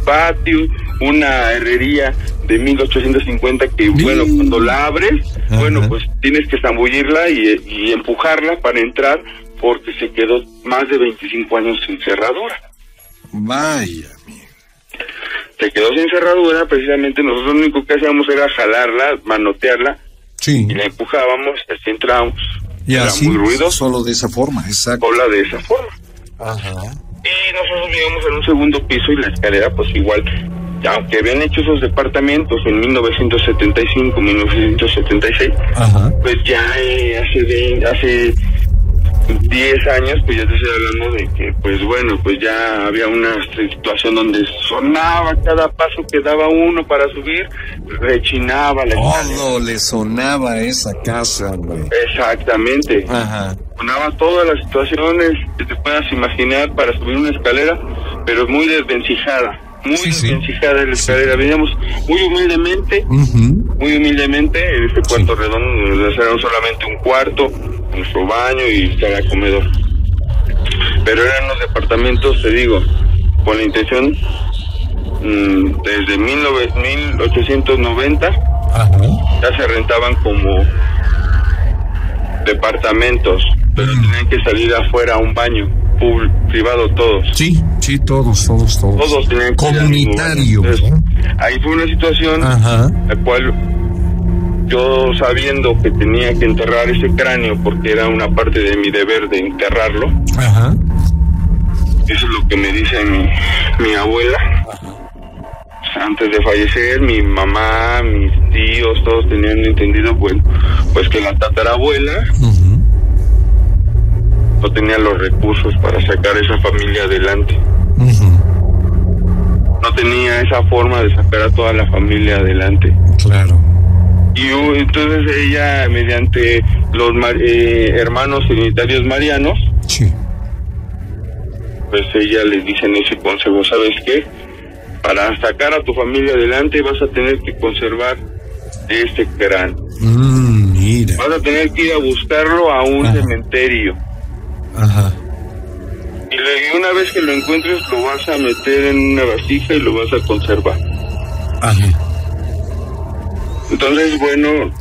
patio, una herrería de 1850 que bueno, cuando la abres, Ajá. bueno, pues tienes que zambullirla y, y empujarla para entrar porque se quedó más de 25 años sin cerradura. Vaya. Se quedó sin cerradura, precisamente nosotros lo único que hacíamos era jalarla, manotearla Sí. y la empujábamos, así entrábamos. Y Era así, muy ruidoso, solo de esa forma, exacto. sola de esa forma. Ajá. Y nosotros vivíamos en un segundo piso y la escalera pues igual, aunque habían hecho esos departamentos en 1975, 1976, Ajá. pues ya eh, hace, de- hace 10 años, pues ya te estoy hablando de que, pues bueno, pues ya había una situación donde sonaba cada paso que daba uno para subir, rechinaba la. Todo le sonaba a esa casa, güey. Exactamente. Ajá. sonaba todas las situaciones que te puedas imaginar para subir una escalera, pero muy desvencijada, muy Sí, sí. desvencijada la escalera. Veníamos muy humildemente, muy humildemente en este cuarto redondo, donde era solamente un cuarto, nuestro baño y sala comedor. Pero eran los departamentos, te digo, con la intención mm, desde 19 1890 Ajá. ya se rentaban como departamentos, pero tenían que salir afuera a un baño privado todos. Sí, sí, todos, todos, todos. Todos tenían que Comunitario. baño. Entonces, ahí fue una situación Ajá. la cual yo sabiendo que tenía que enterrar ese cráneo porque era una parte de mi deber de enterrarlo, Ajá. eso es lo que me dice mi, mi abuela. Antes de fallecer, mi mamá, mis tíos, todos tenían entendido, bueno, pues que la tatarabuela Ujú. No tenía los recursos para sacar esa familia adelante. No tenía esa forma de sacar a toda la familia adelante. Claro. Y entonces ella, mediante los eh, hermanos trinitarios marianos, Sí. pues ella les dice en ese consejo, ¿sabes qué? Para sacar a tu familia adelante vas a tener que conservar este cráneo. Mm, mira. Vas a tener que ir a buscarlo a un Ajá. cementerio. Ajá. Y le- una vez que lo encuentres lo vas a meter en una vasija y lo vas a conservar. Ajá. Entonces, bueno,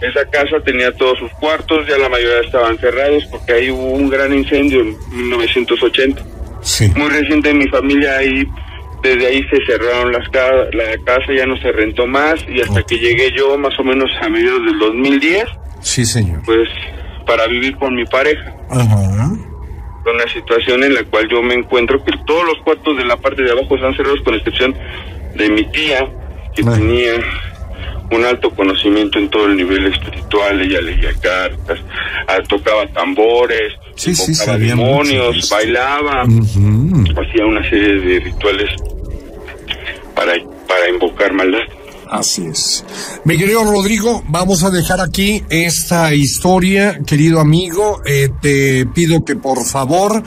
esa casa tenía todos sus cuartos, ya la mayoría estaban cerrados porque ahí hubo un gran incendio en 1980. Sí. Muy reciente mi familia ahí, desde ahí se cerraron las ca- la casa, ya no se rentó más y hasta que llegué yo más o menos a mediados del 2010, Sí, señor. pues para vivir con mi pareja. Ajá. Una situación en la cual yo me encuentro que todos los cuartos de la parte de abajo están cerrados con excepción de mi tía, que tenía un alto conocimiento en todo el nivel espiritual, ella leía cartas, ah, tocaba tambores, Sí, demonios, esto. bailaba, hacía una serie de rituales para, para invocar maldad. Así es. Mi querido Rodrigo, vamos a dejar aquí esta historia, querido amigo. Eh, te pido que por favor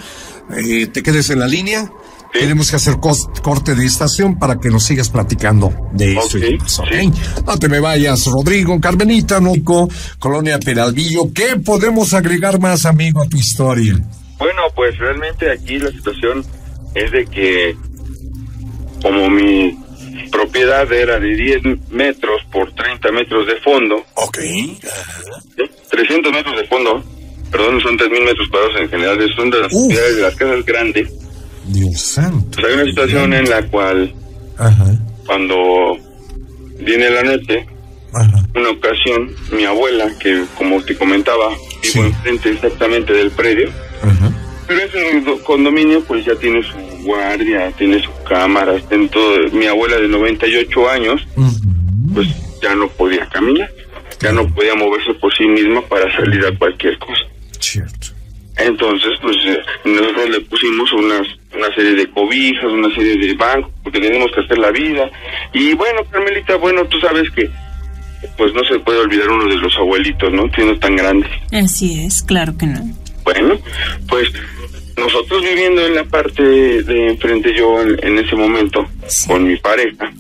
eh, te quedes en la línea. Sí. Tenemos que hacer corte de estación para que nos sigas platicando de eso. Ok, y demás, ¿ok? sí. No te me vayas, Rodrigo, Carmenita, Noco, Colonia Peralvillo. ¿Qué podemos agregar más, amigo, a tu historia? Bueno, pues realmente aquí la situación es de que como mi propiedad era de 10 metros por 30 metros de fondo, Ok. ¿sí? 300 metros de fondo, perdón, son 3.000 metros cuadrados en general, son de las Uf. propiedades de las casas grandes, Dios santo. pues hay una situación en la cual Ajá, cuando viene la noche, ajá. una ocasión, mi abuela, que como te comentaba, vivo Sí. enfrente exactamente del predio, Ajá. Pero ese do- condominio pues ya tiene su guardia, tiene su cámara, está en todo. Mi abuela de 98 años pues ya no podía caminar, ya no podía moverse por sí misma para salir a cualquier cosa. Cierto. Entonces pues eh, nosotros le pusimos unas, una serie de cobijas, una serie de bancos, porque tenemos que hacer la vida. Y bueno, Carmelita, bueno, tú sabes que pues no se puede olvidar uno de los abuelitos, ¿no? Siendo tan grandes. Así es, claro que no. Bueno, pues nosotros viviendo en la parte de enfrente yo en, en ese momento Sí. con mi pareja,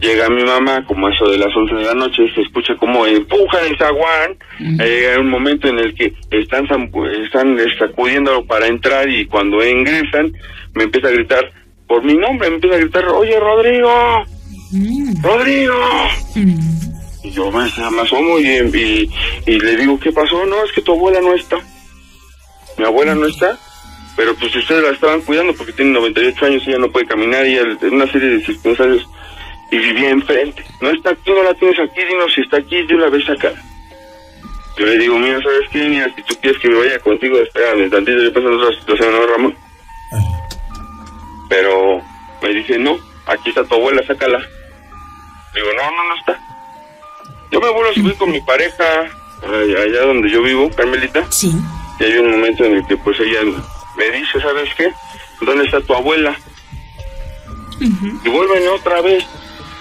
llega mi mamá como a eso de las 11 de la noche, se escucha como empuja el zaguán, llega un momento en el que están, están sacudiendo para entrar y cuando ingresan me empieza a gritar por mi nombre, me empieza a gritar, oye Rodrigo, Rodrigo. Y yo me, me asomo y, y, y le digo, ¿qué pasó? No, es que tu abuela no está. Mi abuela no está, pero pues ustedes la estaban cuidando porque tiene 98 años y ella no puede caminar y el- una serie de circunstancias y vivía enfrente. No está aquí, no la tienes aquí, dinos si está aquí, yo la ves acá. Yo le digo, mira, ¿sabes qué? Mira, si tú quieres que me vaya contigo, espérame tantito, yo paso otra situación, ¿no, Ramón? Pero me dice, no, aquí está tu abuela, sácala. Digo, no, no, no está. Yo me vuelvo a subir con mi pareja allá donde yo vivo, Carmelita, Sí. Y hay un momento en el que pues ella me dice, ¿sabes qué? ¿Dónde está tu abuela? Y vuelven otra vez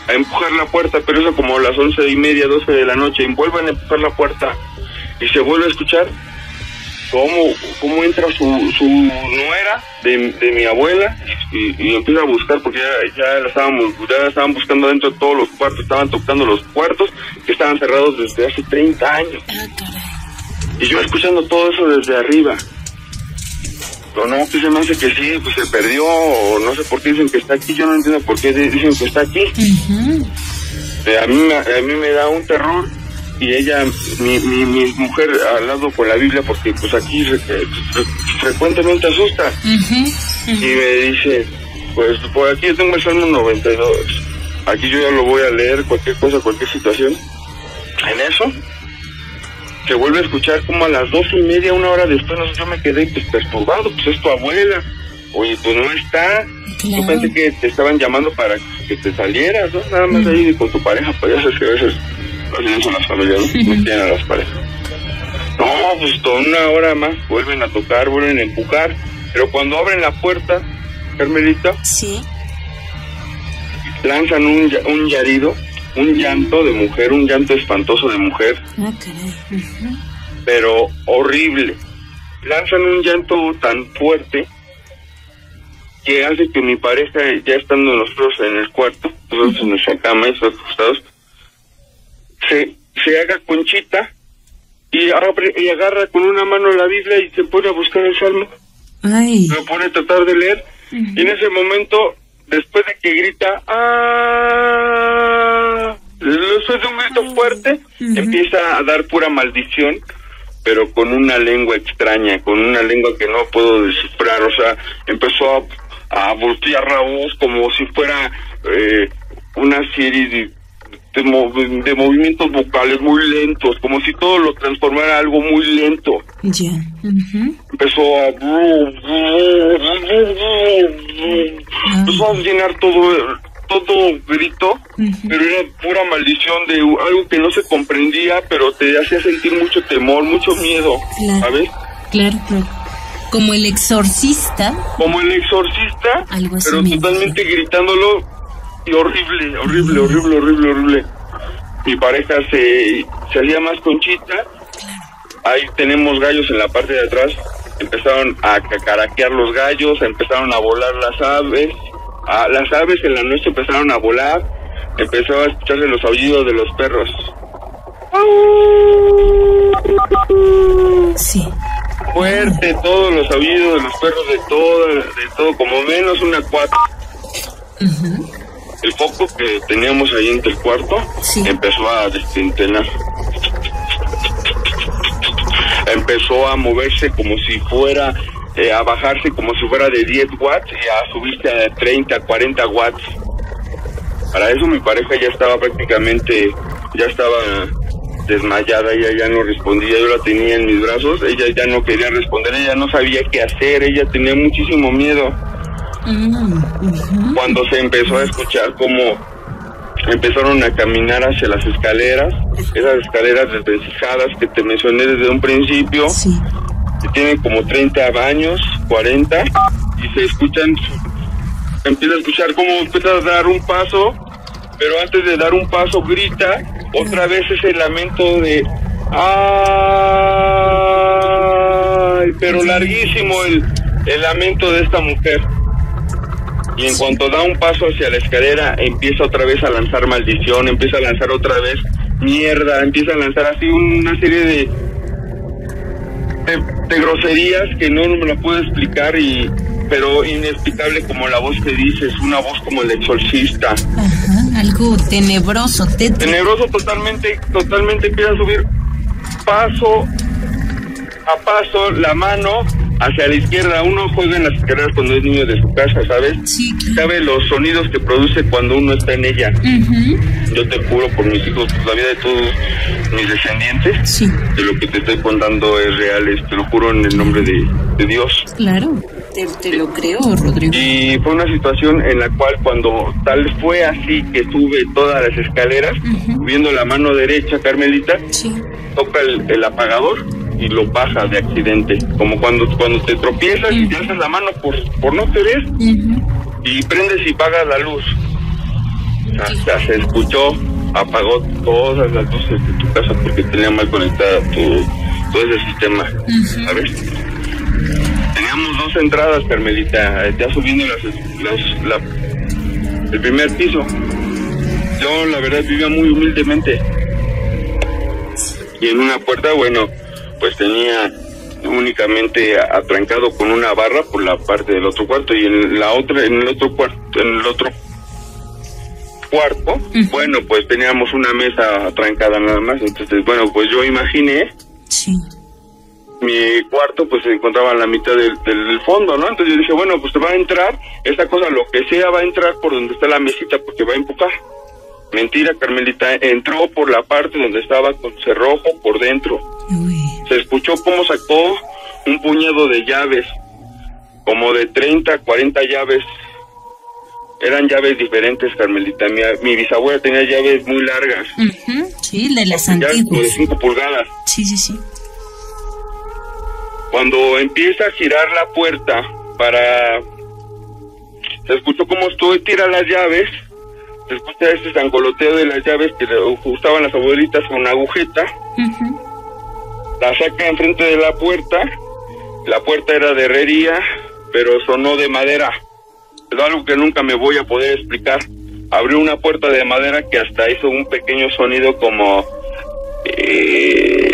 a empujar la puerta, pero eso como a las once y media, doce de la noche, y vuelven a empujar la puerta y se vuelve a escuchar cómo, cómo entra su, su nuera de, de mi abuela y, y empieza a buscar porque ya, ya la estábamos ya la estaban buscando dentro de todos los cuartos, estaban tocando los cuartos que estaban cerrados desde hace 30 años. Ah, caray. Y yo escuchando todo eso desde arriba. Pero no, que se me hace que sí, pues se perdió, o no sé por qué dicen que está aquí, yo no entiendo por qué di- dicen que está aquí. Eh, a, mí, me- a mí me da un terror y ella, mi, mi, mi mujer al lado con la Biblia, porque pues aquí fre- frecuentemente asusta. Y me dice, pues por aquí yo tengo el Salmo 92. Aquí yo ya lo voy a leer, cualquier cosa, cualquier situación. En eso, se vuelve a escuchar como a las dos y media, una hora después, no sé, yo me quedé pues, perturbado, pues es tu abuela. Oye, pues no está. Yo Claro. pensé que te estaban llamando para que te salieras, ¿no? Nada más ahí con tu pareja, pues ya sabes que a veces hacen eso las familias, ¿no? No tienen a las parejas. No, pues toda una hora más vuelven a tocar, vuelven a empujar, pero cuando abren la puerta, Carmelita, Sí. lanzan un, un llarido, un llanto de mujer, un llanto espantoso de mujer, Ah, caray. Pero horrible. Lanzan un llanto tan fuerte que hace que mi pareja, ya estando nosotros en el cuarto, nosotros en nuestra cama, estos acostados, se, se haga conchita y, abre, y agarra con una mano la Biblia y se pone a buscar el salmo. Ay. se pone a tratar de leer y en ese momento después de que grita ¡Ah! Después de un grito fuerte empieza a dar pura maldición pero con una lengua extraña con una lengua que no puedo descifrar. O sea empezó a, a voltear la voz como si fuera eh, una serie de de, mov- de movimientos vocales muy lentos, como si todo lo transformara en algo muy lento. Ya. Ujú. empezó a empezó a llenar todo todo grito, pero era pura maldición de algo que no se comprendía, pero te hacía sentir mucho temor, mucho miedo, Claro. ¿sabes? Claro, claro. Como el exorcista. Como el exorcista, Algo así pero me totalmente gritándolo y horrible, horrible, horrible, horrible, horrible. Mi pareja se salía más conchita. Ahí tenemos gallos en la parte de atrás. Empezaron a cacaraquear los gallos, empezaron a volar las aves. Ah, las aves en la noche empezaron a volar. Empezó a escucharse los aullidos de los perros. Sí. Fuerte, todos los aullidos de los perros de todo, de todo, como menos una cuatro. El foco que teníamos ahí entre el cuarto Sí. empezó a destintenar. Empezó a moverse como si fuera, eh, a bajarse como si fuera de 10 watts y a subirse a 30, 40 watts. Para eso mi pareja ya estaba prácticamente, ya estaba desmayada, ella ya no respondía, yo la tenía en mis brazos, ella ya no quería responder, ella no sabía qué hacer, ella tenía muchísimo miedo cuando se empezó a escuchar como empezaron a caminar hacia las escaleras, esas escaleras desvencijadas que te mencioné desde un principio, Sí. Que tienen como 30 años, 40, y se escuchan, empieza a escuchar como empieza a dar un paso, pero antes de dar un paso grita otra vez ese lamento de ay, pero larguísimo el, el lamento de esta mujer. Y en cuanto da un paso hacia la escalera, empieza otra vez a lanzar maldición, empieza a lanzar otra vez mierda, empieza a lanzar así una serie de, de, de groserías que no, no me la puedo explicar y pero inexplicable como la voz que dices, una voz como el exorcista. Ajá. Algo tenebroso, tétrico. Tenebroso totalmente, totalmente empieza a subir paso a paso la mano hacia la izquierda. Uno juega en las escaleras cuando es niño de su casa, ¿sabes? Sí, claro. Sabe los sonidos que produce cuando uno está en ella. Ujú. Yo te juro por mis hijos, por la vida de todos mis descendientes, Sí, que lo que te estoy contando es real, es- te lo juro en el nombre de, de Dios. claro. Te, te lo creo, Rodrigo. Y fue una situación en la cual cuando tal fue así que sube todas las escaleras, Ujú. viendo la mano derecha, Carmelita, Sí. toca el, el apagador y lo baja de accidente. Como cuando, cuando te tropiezas y te alzas la mano por, por no Ujú. y prendes y pagas la luz. Hasta se escuchó, apagó todas las luces de tu casa porque tenía mal conectada todo, todo ese sistema. ¿Sabes? Teníamos dos entradas, Carmelita, ya subiendo las, las- la- el primer piso. Yo, la verdad, vivía muy humildemente. Y en una puerta, bueno, pues tenía únicamente atrancado con una barra por la parte del otro cuarto y en la otra, en el otro cuarto, en el otro cuarto, bueno, pues teníamos una mesa atrancada nada más. Entonces, bueno, pues yo imaginé Sí. mi cuarto pues se encontraba en la mitad del, del fondo, ¿no? Entonces yo dije, bueno, pues te va a entrar, esta cosa, lo que sea, va a entrar por donde está la mesita porque va a empujar. Mentira, Carmelita, entró por la parte donde estaba con cerrojo por dentro. Uy. Se escuchó cómo sacó un puñado de llaves, como de 30, 40 llaves. Eran llaves diferentes, Carmelita. Mi, mi bisabuela tenía llaves muy largas, Ujú. Sí, de las como de antiguas. 5 pulgadas. Sí, sí, sí. Cuando empieza a girar la puerta para... Se escuchó como estuvo tira las llaves. Se escucha ese sangoloteo de las llaves que le usaban las abuelitas con agujeta. Ujú. La saca enfrente de la puerta. La puerta era de herrería, pero sonó de madera. Es algo que nunca me voy a poder explicar. Abrió una puerta de madera que hasta hizo un pequeño sonido como... eh,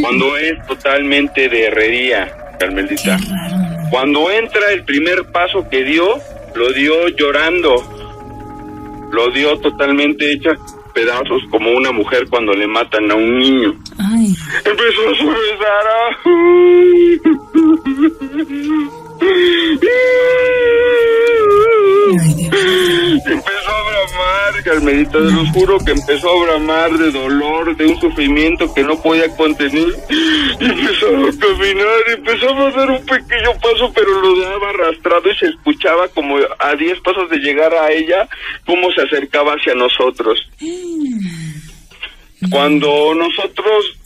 cuando es totalmente de herrería, Carmelita. Cuando entra el primer paso que dio, lo dio llorando. Lo dio totalmente hecha pedazos como una mujer cuando le matan a un niño. Ay. Empezó a. Ay, Dios. Empezó a bramar, Carmelita, de los juro que empezó a bramar de dolor, de un sufrimiento que no podía contener. Y empezó a caminar, empezaba a dar un pequeño paso, pero lo daba arrastrado y se escuchaba como a 10 pasos de llegar a ella, cómo se acercaba hacia nosotros. Cuando nosotros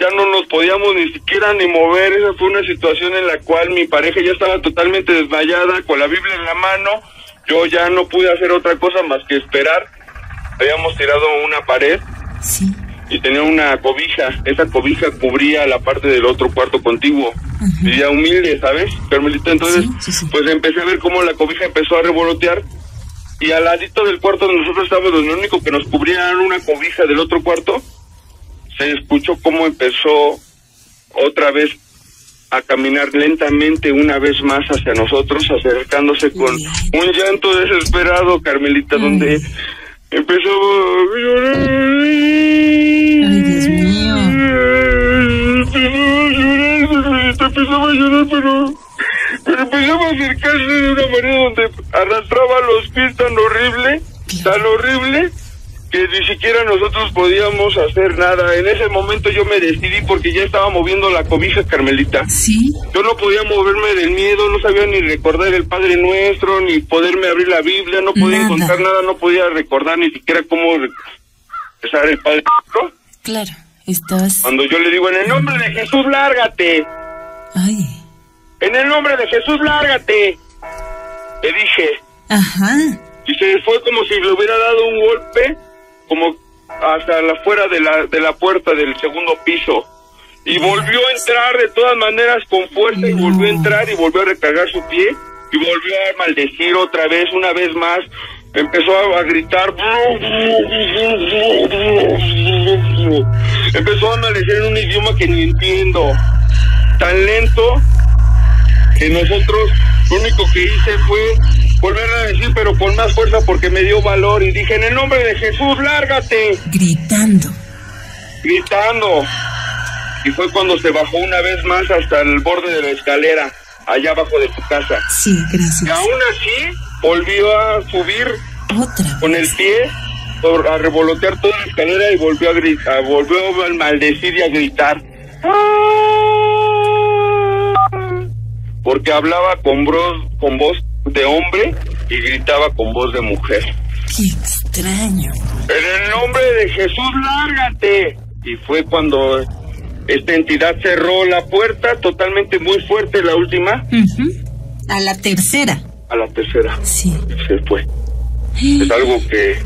ya no nos podíamos ni siquiera ni mover, esa fue una situación en la cual mi pareja ya estaba totalmente desmayada, con la Biblia en la mano, yo ya no pude hacer otra cosa más que esperar. Habíamos tirado una pared Sí. y tenía una cobija. Esa cobija cubría la parte del otro cuarto contiguo. Vivía humilde, ¿sabes, Carmelita? Entonces, Sí, sí, sí. pues empecé a ver cómo la cobija empezó a revolotear. Y al ladito del cuarto donde nosotros estábamos, lo único que nos cubría era una cobija del otro cuarto. Se escuchó cómo empezó otra vez a caminar lentamente una vez más hacia nosotros, acercándose con un llanto desesperado, Carmelita, donde empezó a llorar. Ay, Dios mío. Empezaba a llorar, pero, pero empezaba a acercarse de una manera donde arrastraba los pies tan horrible, tan horrible, que ni siquiera nosotros podíamos hacer nada. En ese momento yo me decidí porque ya estaba moviendo la cobija, Carmelita. Sí. Yo no podía moverme del miedo, no sabía ni recordar el Padre Nuestro, ni poderme abrir la Biblia, no podía Nada. encontrar nada, no podía recordar ni siquiera cómo rezar el Padre Nuestro. Claro. Estabas. Cuando yo le digo, en el nombre de Jesús, lárgate. Ay. En el nombre de Jesús, lárgate. Le dije, Ajá. y se fue como si le hubiera dado un golpe, como hasta la fuera de la, de la puerta del segundo piso. Y volvió a entrar de todas maneras con fuerza y volvió a entrar y volvió a recargar su pie y volvió a maldecir otra vez, una vez más. Empezó a, a gritar. Empezó a maldecir en un idioma que ni entiendo. Tan lento que nosotros lo único que hice fue volver a decir, pero con más fuerza porque me dio valor y dije, en el nombre de Jesús, lárgate, Gritando. gritando. Y fue cuando se bajó una vez más hasta el borde de la escalera, allá abajo de su casa. Sí, Y gracias. aún así, volvió a subir Otra. con el pie, a revolotear toda la escalera y volvió a gritar, volvió a maldecir y a gritar. Porque hablaba con, bro- con voz de hombre y gritaba con voz de mujer. Qué extraño. En el nombre de Jesús, lárgate. Y fue cuando esta entidad cerró la puerta totalmente muy fuerte, la última. A la tercera. a la tercera. Sí. se fue. Es algo que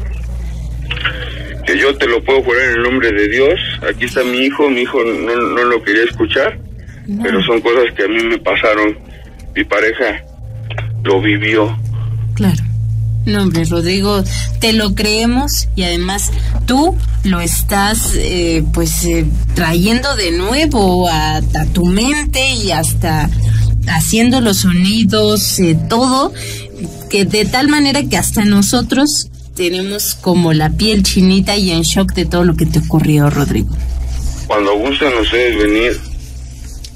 que yo te lo puedo jurar en el nombre de Dios. Aquí está mi hijo, mi hijo no, no lo quería escuchar, pero son cosas que a mí me pasaron. Mi pareja lo vivió. Claro. No, hombre, Rodrigo, te lo creemos y además tú lo estás, eh, pues, eh, trayendo de nuevo a, a tu mente y hasta haciendo los sonidos, eh, todo, que de tal manera que hasta nosotros tenemos como la piel chinita y en shock de todo lo que te ocurrió, Rodrigo. Cuando gustan ustedes venir,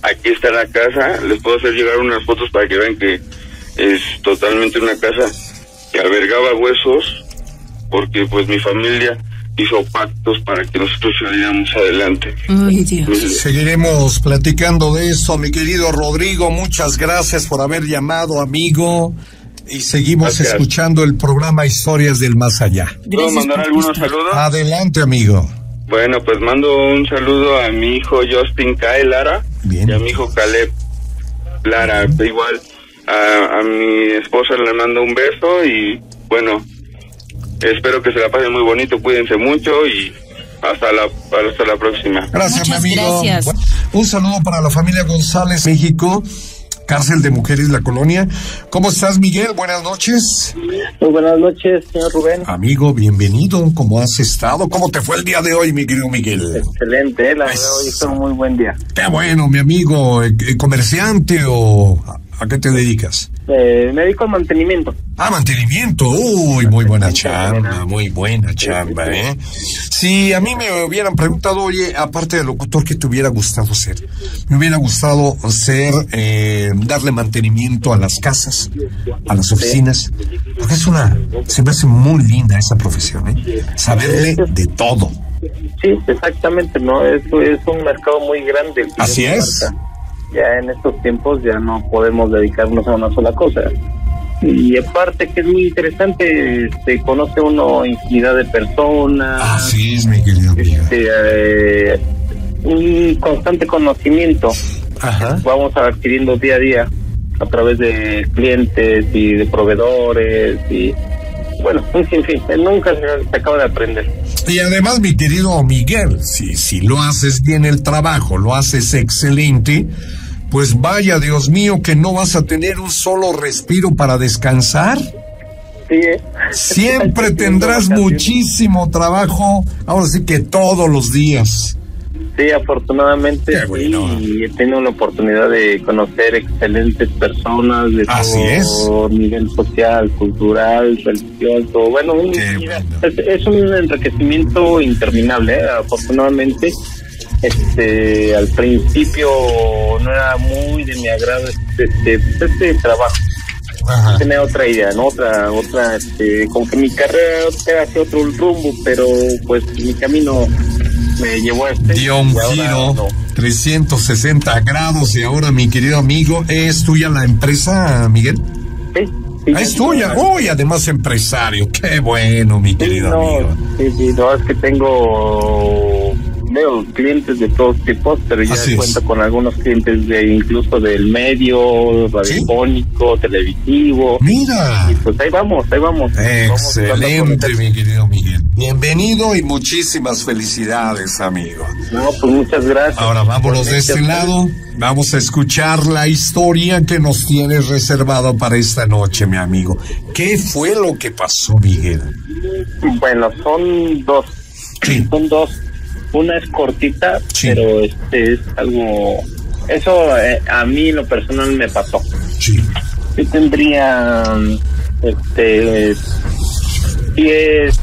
aquí está la casa. Les puedo hacer llegar unas fotos para que vean que es totalmente una casa que albergaba huesos, porque pues mi familia hizo pactos para que nosotros saliéramos adelante. Ay, Dios. Seguiremos platicando de eso, mi querido Rodrigo. Muchas gracias por haber llamado, amigo. Y seguimos Gracias. escuchando el programa Historias del Más Allá. ¿Puedo mandar algunos saludos? Adelante, amigo. Bueno, pues mando un saludo a mi hijo Justin Kae Lara Bien. y a mi hijo Caleb Lara. Igual a, a mi esposa le mando un beso y bueno, espero que se la pasen muy bonito, cuídense mucho y hasta la, hasta la próxima. Gracias, Muchas mi amigo. gracias. Un saludo para la familia González, México, cárcel de mujeres La Colonia. ¿Cómo estás, Miguel? Buenas noches. Muy buenas noches, señor Rubén. Amigo, bienvenido. ¿Cómo has estado? ¿Cómo te fue el día de hoy, mi querido Miguel? Excelente, la verdad, hoy fue un muy buen día. Qué bueno, mi amigo. Eh, eh, ¿Comerciante o a, qué te dedicas? Eh, me dedico al mantenimiento. Ah, mantenimiento. Uy, muy buena chamba, muy buena chamba, ¿eh? Si a mí me hubieran preguntado, oye, aparte de locutor, ¿qué te hubiera gustado ser? Me hubiera gustado ser, eh, darle mantenimiento a las casas, a las oficinas, porque es una, se me hace muy linda esa profesión, ¿eh? Saberle de todo. Sí, exactamente, ¿no? Es, es un mercado muy grande. Así es. marca. Ya en estos tiempos ya no podemos dedicarnos a una sola cosa. Y aparte que es muy interesante, se conoce uno infinidad de personas, Así es, mi querido amigo. este, eh, un constante conocimiento. Ajá. Vamos adquiriendo día a día a través de clientes y de proveedores y bueno, un sinfín. Nunca se, se acaba de aprender. Y además, mi querido Miguel, si, si lo haces bien el trabajo, lo haces excelente, pues vaya, Dios mío, que no vas a tener un solo respiro para descansar. Sí, ¿eh? Siempre tendrás muchísimo trabajo, ahora sí que todos los días. Sí, afortunadamente Qué bueno. sí, y he tenido la oportunidad de conocer excelentes personas de Así todo nivel social, cultural, religioso. Bueno, un- bueno. es, es un enriquecimiento interminable. ¿eh? Afortunadamente, este, al principio no era muy de mi agrado este, este, este trabajo. Ajá. Tenía otra idea, ¿no? Otra, otra, este, como que mi carrera era hacia otro rumbo, pero pues mi camino me llevó a este. Dio un giro no. 360 grados y ahora, mi querido amigo, ¿es tuya la empresa, Miguel? Sí, sí, Ah, es sí, tuya. sí, Uy, además empresario. Qué bueno, mi querido no, amigo. sí, sí, no, es que tengo veo clientes de todos tipos, pero ya Así es. cuento con algunos clientes de incluso del medio, radiofónico, televisivo. Mira. Y pues ahí vamos, ahí vamos. Excelente, mi querido Miguel. Bienvenido y muchísimas felicidades, amigo. No, pues muchas gracias. Ahora vámonos de este lado. Vamos a escuchar la historia que nos tienes reservado para esta noche, mi amigo. ¿Qué fue lo que pasó, Miguel? Bueno, son dos. Sí. Son dos. Una es cortita, Sí. pero este es algo. Eso eh, a mí lo personal me pasó. Sí. Yo tendría este 10,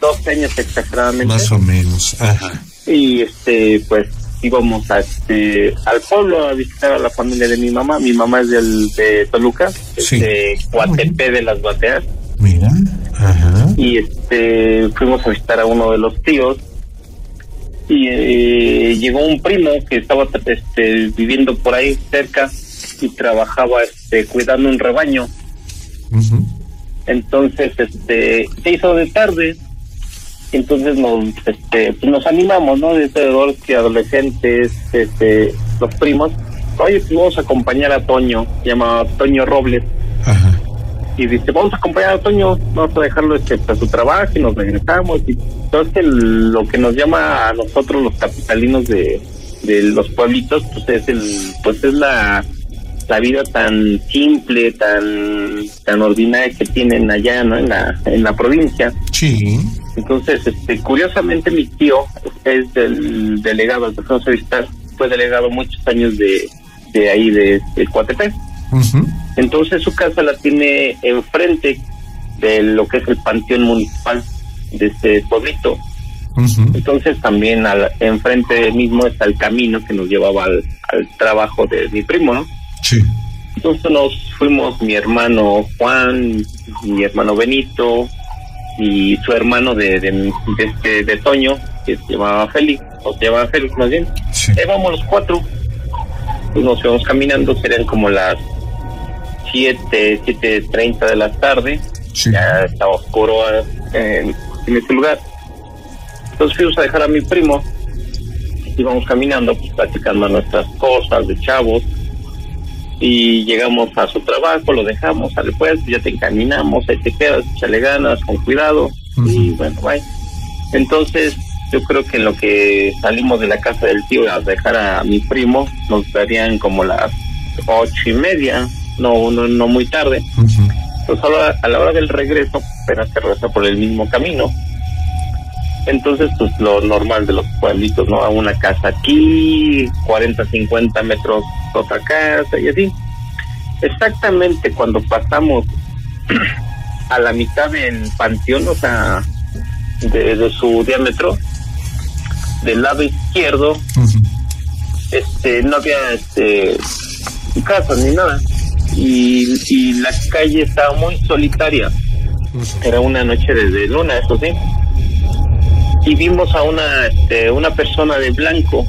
12 años exageradamente. Más o menos. Ajá. Y este, pues íbamos a este, al pueblo a visitar a la familia de mi mamá. Mi mamá es del, de Toluca, Sí. de Coatepé de las Bateas. Mira. Ajá. Y este, fuimos a visitar a uno de los tíos. Y eh, llegó un primo que estaba este, viviendo por ahí cerca y trabajaba este, cuidando un rebaño. Entonces, este, se hizo de tarde. Entonces nos, este, pues nos animamos, ¿no? De alrededor que adolescentes, este, los primos. Oye, pues vamos a acompañar a Toño, se llama Toño Robles. Ajá. Y dice, vamos a acompañar a Toño, vamos a dejarlo este, a su trabajo y nos regresamos. Y entonces el- lo que nos llama a nosotros los capitalinos de, de los pueblitos, pues es el, pues es la, la vida tan simple, tan, tan ordinaria que tienen allá, ¿no? En la, en la provincia. Sí. Entonces, este, curiosamente mi tío es del delegado, el que fue delegado muchos años de, de ahí, de, de Coatepec. Ujú. Entonces su casa la tiene enfrente de lo que es el panteón municipal de este pueblito. Entonces también al, enfrente mismo está el camino que nos llevaba al, al trabajo de mi primo, ¿no? Sí. Entonces nos fuimos mi hermano Juan, mi hermano Benito y su hermano de, de, de este, de Toño, que se llamaba Félix, o se llamaba Félix más bien. Sí. Ahí vamos los cuatro. Pues nos íbamos caminando, serían como las 7, 7.30 de la tarde. Sí. Ya estaba oscuro eh, en ese lugar. Entonces fuimos a dejar a mi primo. Íbamos caminando, pues platicando nuestras cosas de chavos. Y llegamos a su trabajo, lo dejamos, sale pues, ya te encaminamos, ahí te quedas, échale ganas, con cuidado. Y bueno, bye. Entonces, yo creo que en lo que salimos de la casa del tío a dejar a mi primo, nos darían como las ocho y media, no, no, no muy tarde. Ujú. Pues a la, a la hora del regreso, apenas se regresa por el mismo camino. Entonces, pues lo normal de los pueblitos, ¿no? A una casa aquí, 40, 50 metros otra casa y así. Exactamente cuando pasamos a la mitad del panteón, o sea, de, su diámetro, del lado izquierdo, este, no había este, casas ni nada. Y, y la calle estaba muy solitaria. Era una noche de, luna, eso sí. Y vimos a una, este, una persona de blanco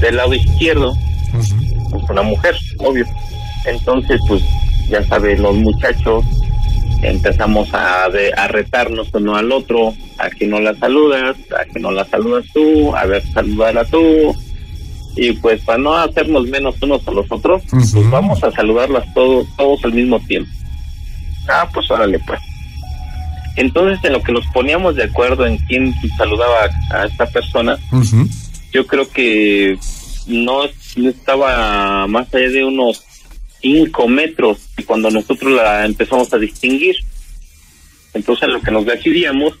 del lado izquierdo, una mujer, obvio. Entonces, pues, ya saben, los muchachos empezamos a, a retarnos uno al otro, a que no la saludas, a que no la saludas tú, a ver, saludarla tú. Y pues para no hacernos menos unos a los otros, pues vamos a saludarlas todos, todos al mismo tiempo. Ah, pues órale pues. Entonces en lo que nos poníamos de acuerdo en quién saludaba a, esta persona, yo creo que no, estaba más allá de unos cinco metros cuando nosotros la empezamos a distinguir. Entonces, lo que nos decidíamos,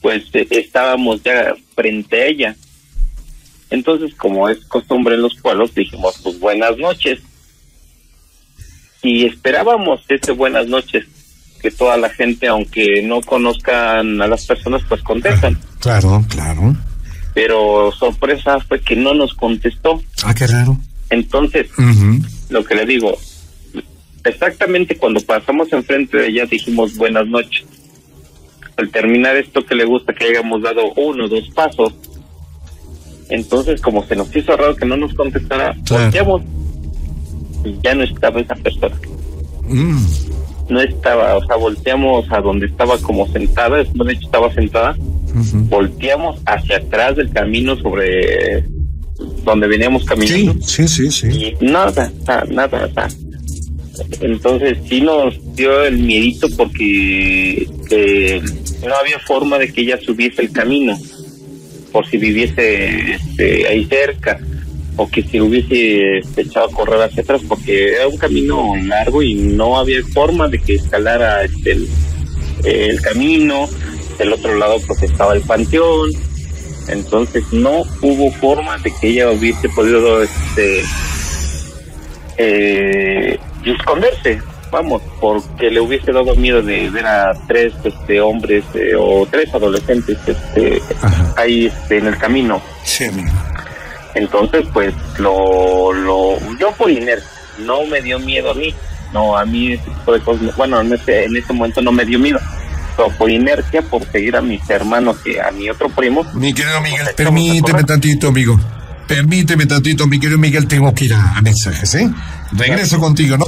pues eh, estábamos ya frente a ella. Entonces, como es costumbre en los pueblos, dijimos, pues buenas noches. Y esperábamos ese buenas noches, que toda la gente, aunque no conozcan a las personas, pues contestan. Claro, claro. Pero sorpresa fue que no nos contestó. Ah, qué raro. Entonces, lo que le digo, exactamente cuando pasamos enfrente de ella dijimos buenas noches. Al terminar esto que le gusta que hayamos dado uno o dos pasos, entonces como se nos hizo raro que no nos contestara, volteamos y ya no estaba esa persona. Mm. No estaba, o sea, volteamos a donde estaba como sentada, de hecho estaba sentada, volteamos hacia atrás del camino sobre donde veníamos caminando. Sí, sí, sí, Y nada, nada, nada. Entonces sí nos dio el miedito porque eh, no había forma de que ella subiese el camino, por si viviese este, ahí cerca, o que se hubiese este, echado a correr hacia atrás, porque era un camino largo y no había forma de que escalara este, el, el camino. Del otro lado pues estaba el panteón, entonces no hubo forma de que ella hubiese podido este eh, esconderse vamos porque le hubiese dado miedo de ver a tres este hombres eh, o tres adolescentes este ahí este, en el camino sí entonces pues lo lo yo por inercia no me dio miedo a mí no a mí ese tipo de cosas bueno en ese en ese momento no me dio miedo por inercia, por seguir a mis hermanos y a mi otro primo. Mi querido Miguel, permíteme tantito, amigo. Permíteme tantito, mi querido Miguel, tengo que ir a, mensajes, ¿eh? Regreso contigo, ¿no?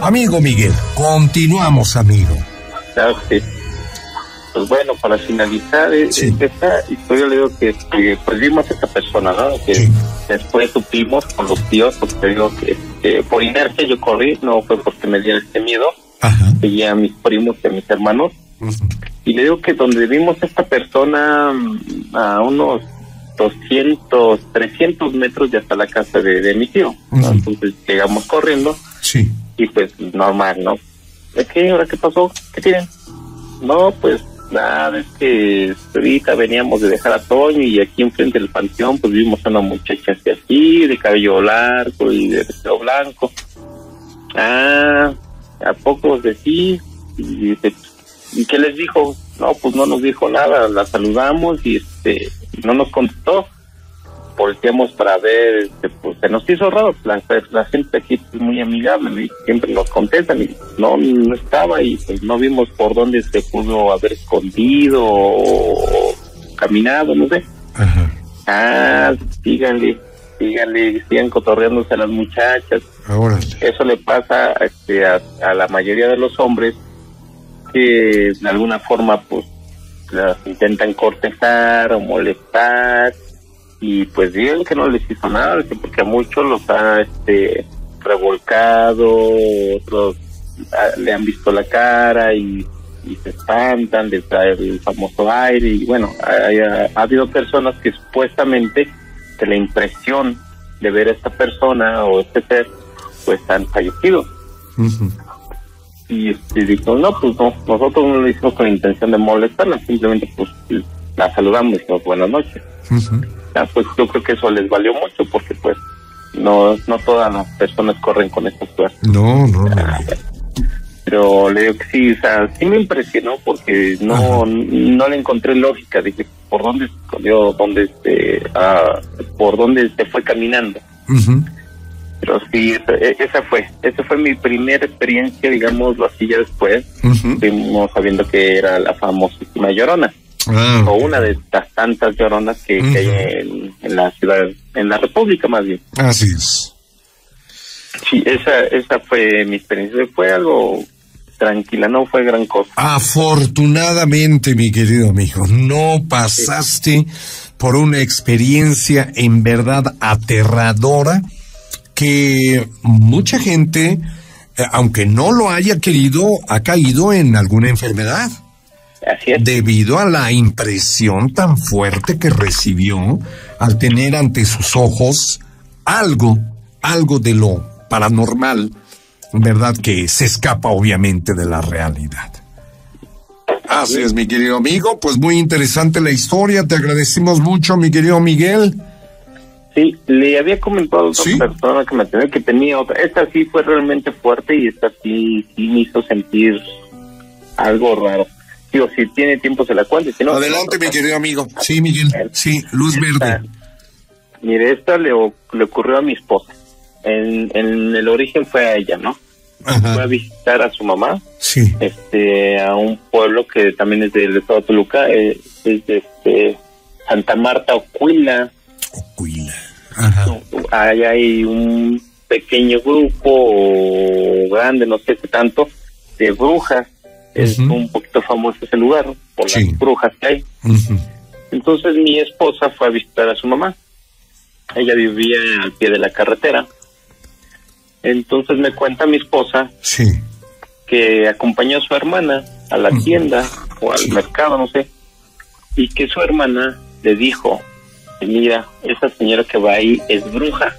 Amigo Miguel, continuamos, amigo. Claro que Pues bueno, para finalizar eh, esta historia, le digo que, pues vimos a esta persona, ¿no? Que después supimos con los tíos, porque digo que por inercia yo corrí, no fue porque me diera este miedo. Ajá. Seguía a mis primos y a mis hermanos y le digo que donde vimos a esta persona mm, a unos 200, 300 metros de hasta la casa de, mi tío. Entonces llegamos corriendo. Sí. Y pues normal, ¿no? ¿De qué? ¿Ahora qué pasó? ¿Qué tienen? No, pues nada, es que ahorita veníamos de dejar a Toño y aquí enfrente del panteón pues vimos a una muchacha así, así de cabello largo y de vestido blanco. Ah, ¿a poco de sí? Y ¿Y qué les dijo? No, pues no nos dijo nada, la saludamos y este no nos contestó. Volteamos para ver, este, pues se nos hizo raro, la, la gente aquí es muy amigable y siempre nos contestan y no, no estaba y pues no vimos por dónde se pudo haber escondido o, caminado, no sé. Ajá. Ah, díganle, díganle, sigan cotorreándose a las muchachas. Ahora. Eso le pasa este, a, a la mayoría de los hombres que de alguna forma pues las intentan cortejar o molestar y pues digan que no les hizo nada porque a muchos los ha este revolcado otros ah, le han visto la cara y, se espantan de traer el famoso aire y bueno ha, habido personas que supuestamente de la impresión de ver a esta persona o este ser pues han fallecido y, este, dijo, no, pues no, nosotros no lo hicimos con intención de molestarla, simplemente pues la saludamos y dijimos buenas noches. pues yo creo que eso les valió mucho porque pues no no todas las personas corren con esta suerte. No, no. Pero le digo que sí, o sea, sí me impresionó porque no, no le encontré lógica. Dije, ¿por dónde se escondió? ¿Dónde este, ah, ¿Por dónde se fue caminando? Pero sí, esa, e, esa, fue, esa fue mi primera experiencia, digamos, así ya después. Fuimos sabiendo que era la famosísima Llorona. Ah, o una de las tantas lloronas que, hay en, la ciudad, en la República más bien. Así es. Sí, esa, esa fue mi experiencia. Fue algo tranquila, no fue gran cosa. Afortunadamente, mi querido amigo, no pasaste por una experiencia en verdad aterradora que mucha gente, eh, aunque no lo haya querido, ha caído en alguna enfermedad. Así es. Debido a la impresión tan fuerte que recibió al tener ante sus ojos algo, algo de lo paranormal, ¿verdad? Que se escapa obviamente de la realidad. Así es, mi querido amigo. Pues muy interesante la historia. Te agradecemos mucho, mi querido Miguel. Sí, le había comentado a otra persona que me tenía que tenía otra. Esta sí fue realmente fuerte y esta sí, sí me hizo sentir algo raro. Digo, si tiene tiempo se la cuente. Si no, Adelante, mi querido amigo. Sí, Miguel. Sí, luz verde. Mire, esta le, le ocurrió a mi esposa. En, en el origen fue a ella, ¿no? Fue a visitar a su mamá. Sí. Este, a un pueblo que también es del estado de Toluca, eh, es de este, Santa Marta, Ocuila. Ocuila. Ahí hay un pequeño grupo grande, no sé qué tanto, de brujas. Es un poquito famoso ese lugar por las brujas que hay. Entonces mi esposa fue a visitar a su mamá. Ella vivía al pie de la carretera. Entonces me cuenta mi esposa sí. que acompañó a su hermana a la tienda o al mercado, no sé, y que su hermana le dijo, mira, esa señora que va ahí es bruja.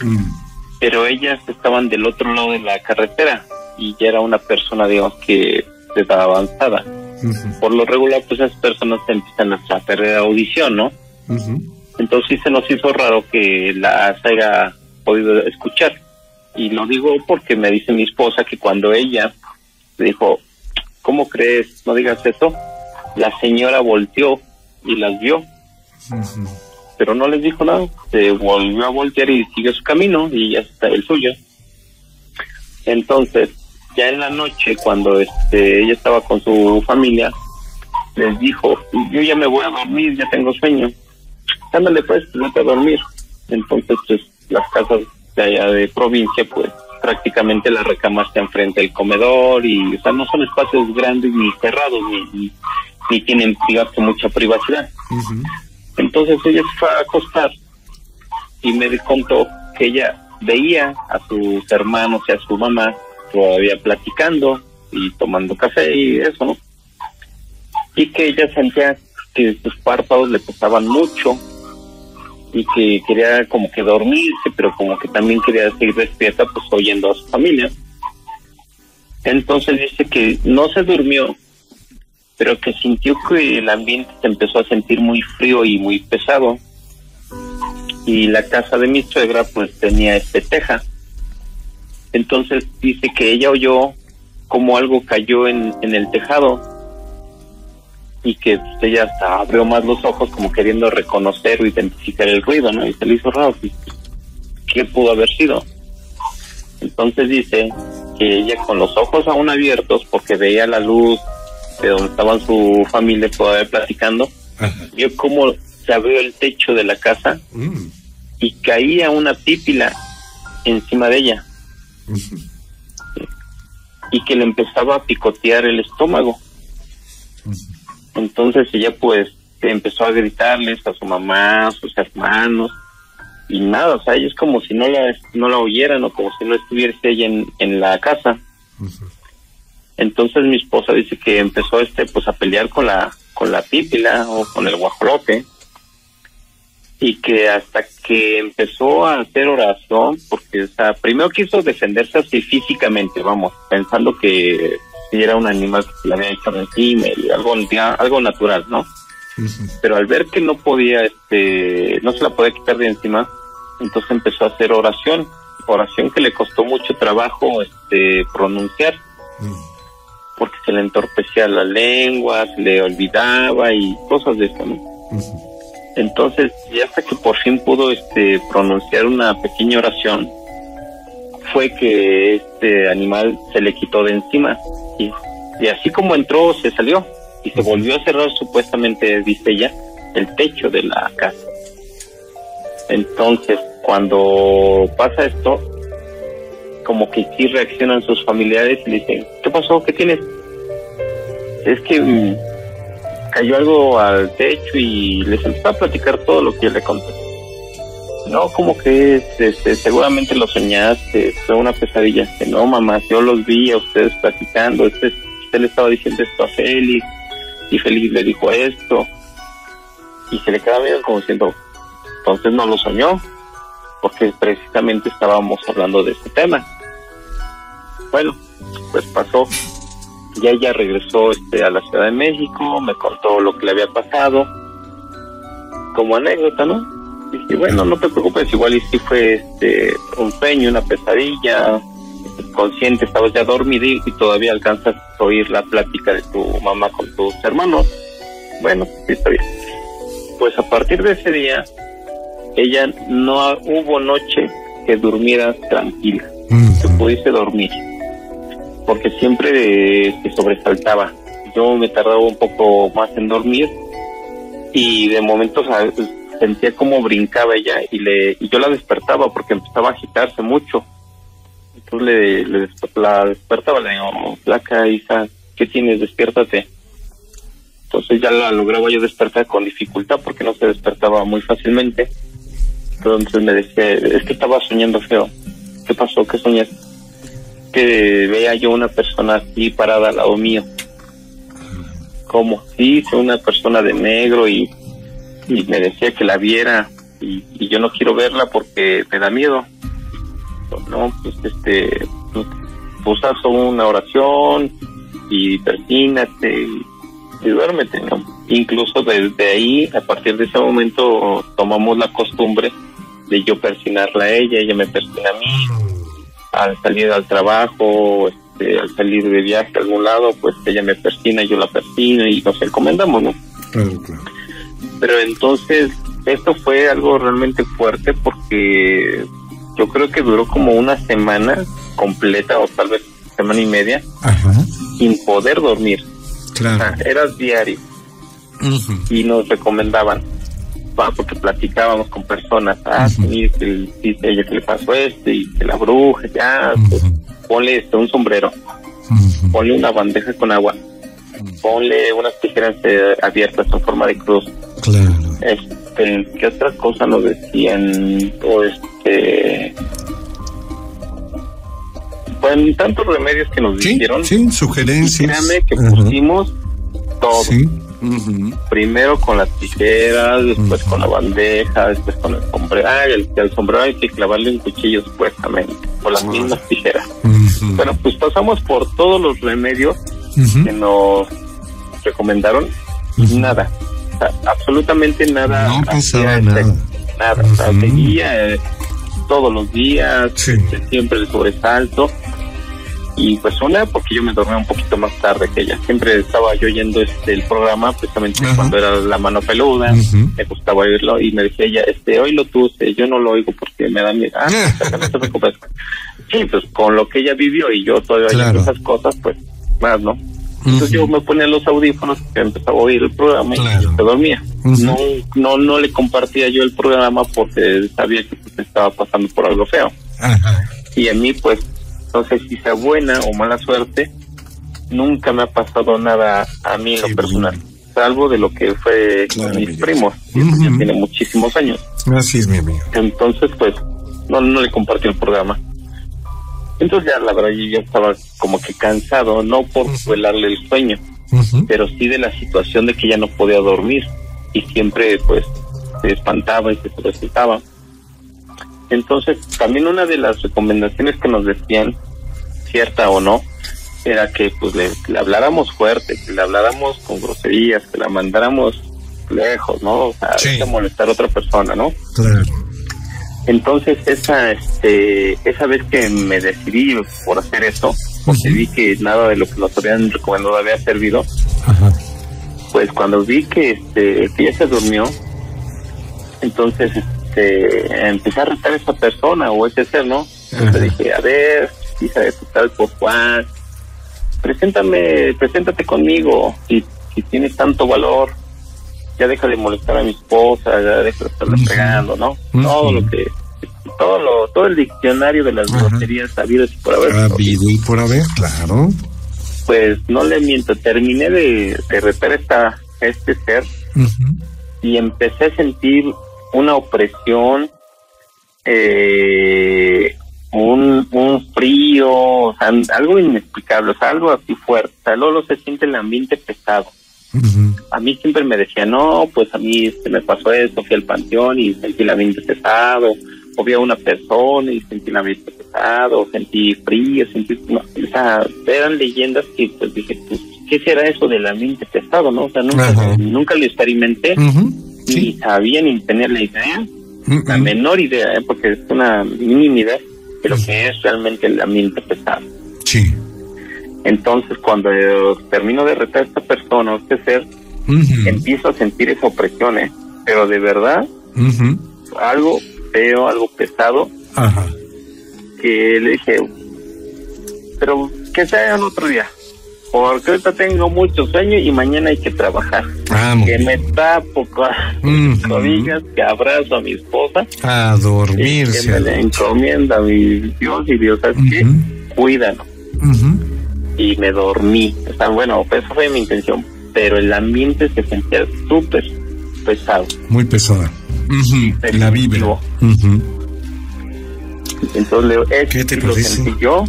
Mm. Pero ellas estaban del otro lado de la carretera y ya era una persona, digamos, que estaba avanzada. Por lo regular, pues esas personas empiezan a perder audición, ¿no? Entonces sí se nos hizo raro que la haya podido escuchar. Y lo digo porque me dice mi esposa que cuando ella dijo, ¿cómo crees? No digas eso. La señora volteó y las vio pero no les dijo nada. Se volvió a voltear y siguió su camino y ya está el suyo. Entonces, ya en la noche, cuando este, ella estaba con su familia, les dijo, yo ya me voy a dormir, ya tengo sueño. Ándale pues, vete a dormir. Entonces, pues, las casas de allá de provincia, pues, prácticamente la recama está enfrente del comedor y, o sea, no son espacios grandes ni cerrados, ni, ni, tienen, digamos, mucha privacidad. Entonces ella fue a acostar y me contó que ella veía a sus hermanos y a su mamá todavía platicando y tomando café y eso, ¿no? Y que ella sentía que sus párpados le pesaban mucho y que quería como que dormirse, pero como que también quería seguir despierta, pues oyendo a su familia. Entonces dice que no se durmió pero que sintió que el ambiente se empezó a sentir muy frío y muy pesado. Y la casa de mi suegra pues tenía este teja. Entonces dice que ella oyó como algo cayó en, el tejado y que pues, ella hasta abrió más los ojos como queriendo reconocer o identificar el ruido, ¿no? Y se le hizo raro, pues, ¿qué pudo haber sido? Entonces dice que ella con los ojos aún abiertos porque veía la luz de donde estaban su familia todavía platicando, vio cómo se abrió el techo de la casa mm. y caía una pípila encima de ella. Y que le empezaba a picotear el estómago. Entonces ella pues empezó a gritarles a su mamá, a sus hermanos, y nada, o sea, ellos como si no la, no la oyeran o como si no estuviese ella en, en la casa. Entonces mi esposa dice que empezó este pues a pelear con la con la pípila o con el guajolote y que hasta que empezó a hacer oración, porque o sea, primero quiso defenderse así físicamente, vamos, pensando que si era un animal que se le había hecho encima y algo, algo natural, ¿no? Pero al ver que no podía, este, no se la podía quitar de encima, entonces empezó a hacer oración, oración que le costó mucho trabajo, este, pronunciar. Porque se le entorpecía la lengua, se le olvidaba y cosas de eso, ¿no? Entonces, ya hasta que por fin pudo este pronunciar una pequeña oración, fue que este animal se le quitó de encima y, y así como entró se salió y se volvió a cerrar supuestamente, dice ella, el techo de la casa. Entonces, cuando pasa esto, como que sí reaccionan sus familiares y le dicen, ¿qué pasó? ¿Qué tienes? Es que mm, cayó algo al techo y les empezó a platicar todo lo que yo le conté. No, como que este, seguramente lo soñaste, fue una pesadilla. No, mamá, yo los vi a ustedes platicando, este, usted le estaba diciendo esto a Félix y Félix le dijo esto y se le queda medio como diciendo, entonces no lo soñó, porque precisamente estábamos hablando de ese tema. Bueno, pues pasó. Ya ella regresó este, a la Ciudad de México, me contó lo que le había pasado, como anécdota, ¿no? Dije, bueno, no te preocupes, igual y si fue este, un sueño, una pesadilla, consciente, estabas ya dormido y todavía alcanzas a oír la plática de tu mamá con tus hermanos. Bueno, sí está bien. Pues a partir de ese día, ella no hubo noche que durmiera tranquila, que pudiese dormir porque siempre se sobresaltaba. Yo me tardaba un poco más en dormir y de momentos sentía como brincaba ella y le y yo la despertaba porque empezaba a agitarse mucho. Entonces le, le la despertaba, le digo, placa, hija, ¿qué tienes? Despiértate. Entonces ya la lograba yo despertar con dificultad porque no se despertaba muy fácilmente. Entonces me decía, es que estaba soñando feo. ¿Qué pasó? ¿Qué soñaste? Que vea yo una persona así parada al lado mío. Como si soy una persona de negro y, me decía que la viera y, yo no quiero verla porque me da miedo. No, pues este, pues, una oración y persínate y, y duérmete, ¿no? Incluso desde ahí, a partir de ese momento, tomamos la costumbre de yo persinarla a ella, ella me persina a mí al salir al trabajo, este, al salir de viaje a algún lado, pues ella me persina, yo la persino y nos encomendamos, ¿no? Claro, claro. Pero entonces, esto fue algo realmente fuerte porque yo creo que duró como una semana completa o tal vez semana y media Ajá. sin poder dormir. Claro. O sea, era diario. Y nos recomendaban, porque platicábamos con personas, ah, mire, que dice ella que le pasó esto y que la bruja, ya, pues, ponle esto, un sombrero, ponle una bandeja con agua, ponle unas tijeras eh, abiertas en forma de cruz. Claro. Este, ¿qué otra cosa nos decían? O este pues tantos remedios que nos Sí, dijeron. sí, sugerencias. Créame que pusimos todo. Sí. Primero con las tijeras, después con la bandeja, después con el sombrero. Ah, el, el sombrero hay que clavarle un cuchillo supuestamente, con las mismas tijeras. Bueno, pues pasamos por todos los remedios que nos recomendaron y nada, o sea, absolutamente nada. No pasaba nada. Nada, o sea, seguía eh, todos los días, Sí. siempre el sobresalto. Y pues una, porque yo me dormía un poquito más tarde que ella. Siempre estaba yo oyendo este, el programa, precisamente Ajá. cuando era la mano peluda. Me gustaba oírlo y me decía ella, este, oílo tú, este, yo no lo oigo porque me da miedo. Ah, no te preocupes. Sí, pues con lo que ella vivió y yo todavía Claro. oyendo esas cosas, pues más, ¿no? Entonces yo me ponía los audífonos empezaba a oír el programa Claro. y se dormía. No, no, no le compartía yo el programa porque sabía que pues, estaba pasando por algo feo. Ajá. Y a mí, pues, no sé si sea buena o mala suerte, nunca me ha pasado nada a mí en lo personal. Salvo de lo que fue Claro, con mi mis primos. y eso ya tiene muchísimos años. Así es, mi amigo. Entonces, pues, no, no le compartí el programa. Entonces ya, la verdad, yo ya estaba como que cansado, no por velarle el sueño, pero sí de la situación de que ya no podía dormir y siempre, pues, se espantaba y se sobresaltaba. Entonces, también una de las recomendaciones que nos decían, cierta o no, era que pues le, le habláramos fuerte, que le habláramos con groserías, que la mandáramos lejos, ¿no? O sea, Sí. de molestar a otra persona, ¿no? Claro. Entonces esa este esa vez que me decidí por hacer eso, porque vi que nada de lo que nos habían recomendado había servido, pues cuando vi que este que ella se durmió, entonces este empecé a retar a esa persona o ese ser, ¿no? Entonces dije, a ver, hija de tu tal por Juan, preséntame, preséntate conmigo, si, si tienes tanto valor, ya deja de molestar a mi esposa, ya deja de estarle pegando, ¿no? Todo lo que, todo lo, todo el diccionario de las groserías habidas y por haber. Habido y por haber, claro. Pues no le miento, terminé de, de retar esta, este ser y empecé a sentir una opresión, eh, un, un frío, o sea, algo inexplicable, o sea, algo así fuerte. O sea, luego se siente el ambiente pesado. A mí siempre me decía, no, pues a mí se me pasó esto, fui al panteón y sentí el ambiente pesado, o vi a una persona y sentí el ambiente pesado, sentí frío, sentí, no, o sea, eran leyendas que pues dije, pues, ¿qué será eso del ambiente pesado, no? O sea, nunca, nunca lo experimenté, ni sabía ni tenía la idea, la menor idea, ¿eh? porque es una mínima idea de lo que es realmente el ambiente pesado. Sí. Entonces, cuando termino de retar a esta persona, a este ser, empiezo a sentir esa opresión, ¿eh? Pero de verdad, algo feo, algo pesado, que le dije, pero que sea en otro día, porque ahorita tengo mucho sueño y mañana hay que trabajar. que me tapo con rodillas, que abrazo a mi esposa. A dormirse. que me le encomienda a mi Dios y Dios, ¿sabes qué? Cuídalo y me dormí. O sea, bueno, pues esa fue mi intención, pero el ambiente se sentía súper pesado. Muy pesada. La vibra. Entonces le, lo sentí yo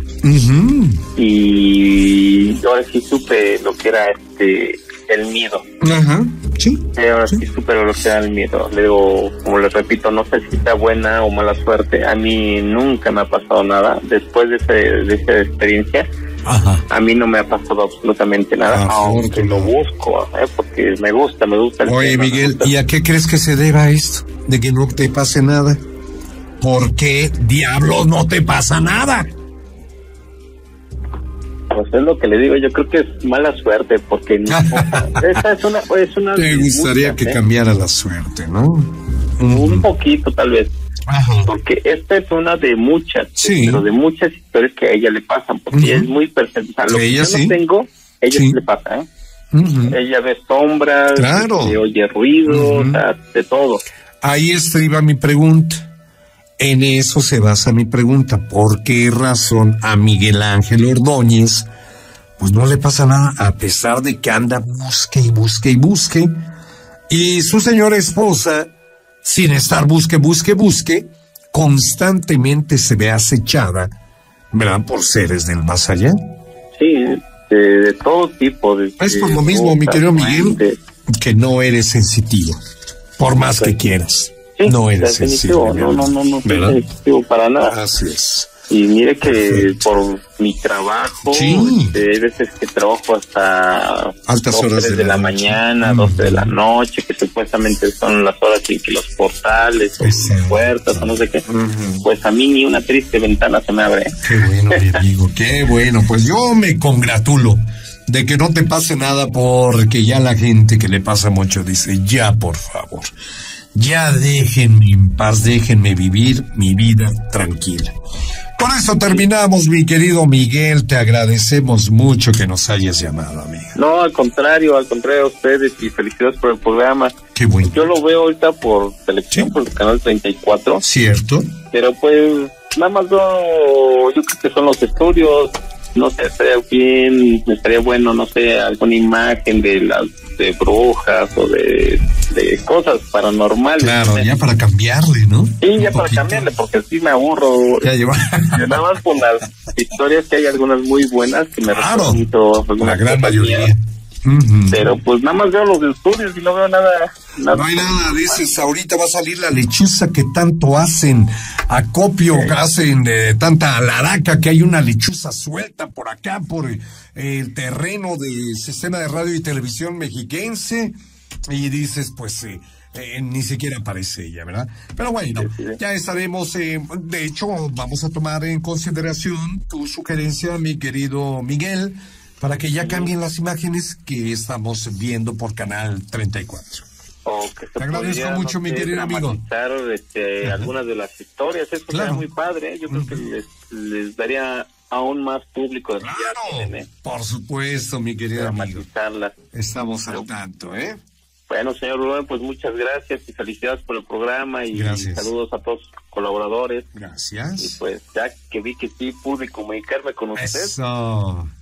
y ahora sí supe lo que era este el miedo. Ajá, sí. ahora sí. supe lo que era el miedo. Le digo, como le repito, no sé si está buena o mala suerte. A mí nunca me ha pasado nada después de, ese, de esa experiencia a mí no me ha pasado absolutamente nada, aunque lo busco, ¿eh? porque me gusta, me gusta. El Oye, Miguel, ¿y a qué crees que se deba esto? De que no te pase nada. ¿Por qué diablos no te pasa nada? Pues es lo que le digo, yo creo que es mala suerte, porque esa es una, es una... Te gustaría que ¿eh? cambiara la suerte, ¿no? Un poquito, tal vez. Porque esta es una de muchas, pero de muchas historias que a ella le pasan, porque es muy perfecta. Lo que yo no tengo, ella sí. le pasa, ¿eh? Ella ve sombras, claro. oye ruido, de todo. Ahí estriba mi pregunta. En eso se basa mi pregunta. ¿Por qué razón a Miguel Ángel Ordóñez pues no le pasa nada a pesar de que anda busque y busque y busque? Y su señora esposa sin estar busque, busque, busque, constantemente se ve acechada, ¿verdad? Por seres del más allá. Sí, de, todo tipo. De, es por lo mismo, mi querido Miguel, que no eres sensitivo, por más que quieras. No eres sensitivo. No, no, no, no, no sensitivo para nada. Así es. Y mire que por mi trabajo, sí. hay veces que trabajo hasta altas horas de, la, mañana, 12 de la noche, que supuestamente son las horas en que los portales o puertas o no sé qué, pues a mí ni una triste ventana se me abre. Qué bueno, mi amigo, qué bueno. Pues yo me congratulo de que no te pase nada porque ya la gente que le pasa mucho dice, ya por favor, ya déjenme en paz, déjenme vivir mi vida tranquila. Con eso terminamos, mi querido Miguel. Te agradecemos mucho que nos hayas llamado, amigo. No, al contrario, al contrario a ustedes y felicidades por el programa. Qué bueno. Yo lo veo ahorita por selección, por el canal 34. Cierto. Pero pues, nada más yo creo que son los estudios. No sé, estaría bien, estaría bueno, no sé, alguna imagen de las de brujas o de, cosas paranormales. Claro, ya para cambiarle, ¿no? Sí, ya para cambiarle, porque sí me aburro. Ya lleva. Nada más con las historias que hay algunas muy buenas que me claro, La gran mayoría. Pero pues nada más veo los estudios y no veo nada, No hay nada, dices, ahorita va a salir la lechuza que tanto hacen, acopio que hacen de tanta laraca que hay una lechuza suelta por acá, por el terreno del sistema de radio y televisión mexiquense. Y dices, pues eh, ni siquiera aparece ella, ¿verdad? Pero bueno, ya estaremos, eh, de hecho, vamos a tomar en consideración tu sugerencia, mi querido Miguel, para que ya cambien las imágenes que estamos viendo por Canal 34. Te agradezco mucho, mi querido amigo. Este, algunas de las historias, eso claro. muy padre, ¿eh? yo creo que les, les daría aún más público. Claro, por supuesto, mi querido amigo. Estamos al tanto, ¿eh? Bueno, señor Rubén, pues muchas gracias y felicidades por el programa y saludos a todos los colaboradores. Gracias. Y pues ya que vi que sí pude comunicarme con usted.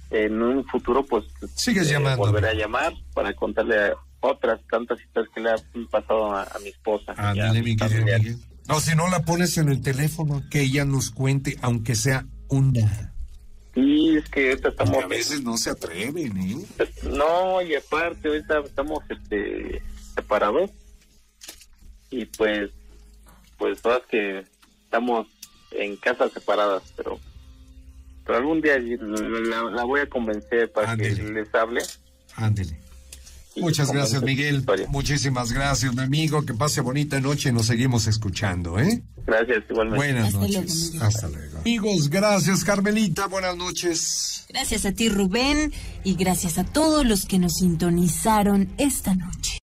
En un futuro, pues Sigues eh, llamando. volveré a llamar para contarle otras tantas historias que le han pasado a, mi esposa. Ándale, mi querido Miguel. No, si no la pones en el teléfono, que ella nos cuente, aunque sea una. Sí, es que estamos... a veces no se atreven, ¿eh? No, y aparte, ahorita estamos este, separados. Y pues, pues todas que estamos en casas separadas, pero, pero algún día la, voy a convencer para que les hable. Ándele. Muchas gracias, Miguel. Muchísimas gracias, mi amigo. Que pase bonita noche y nos seguimos escuchando, ¿eh? Gracias, igualmente. Buenas noches. Hasta luego. Amigos, gracias, Carmelita. Buenas noches. Gracias a ti, Rubén. Y gracias a todos los que nos sintonizaron esta noche.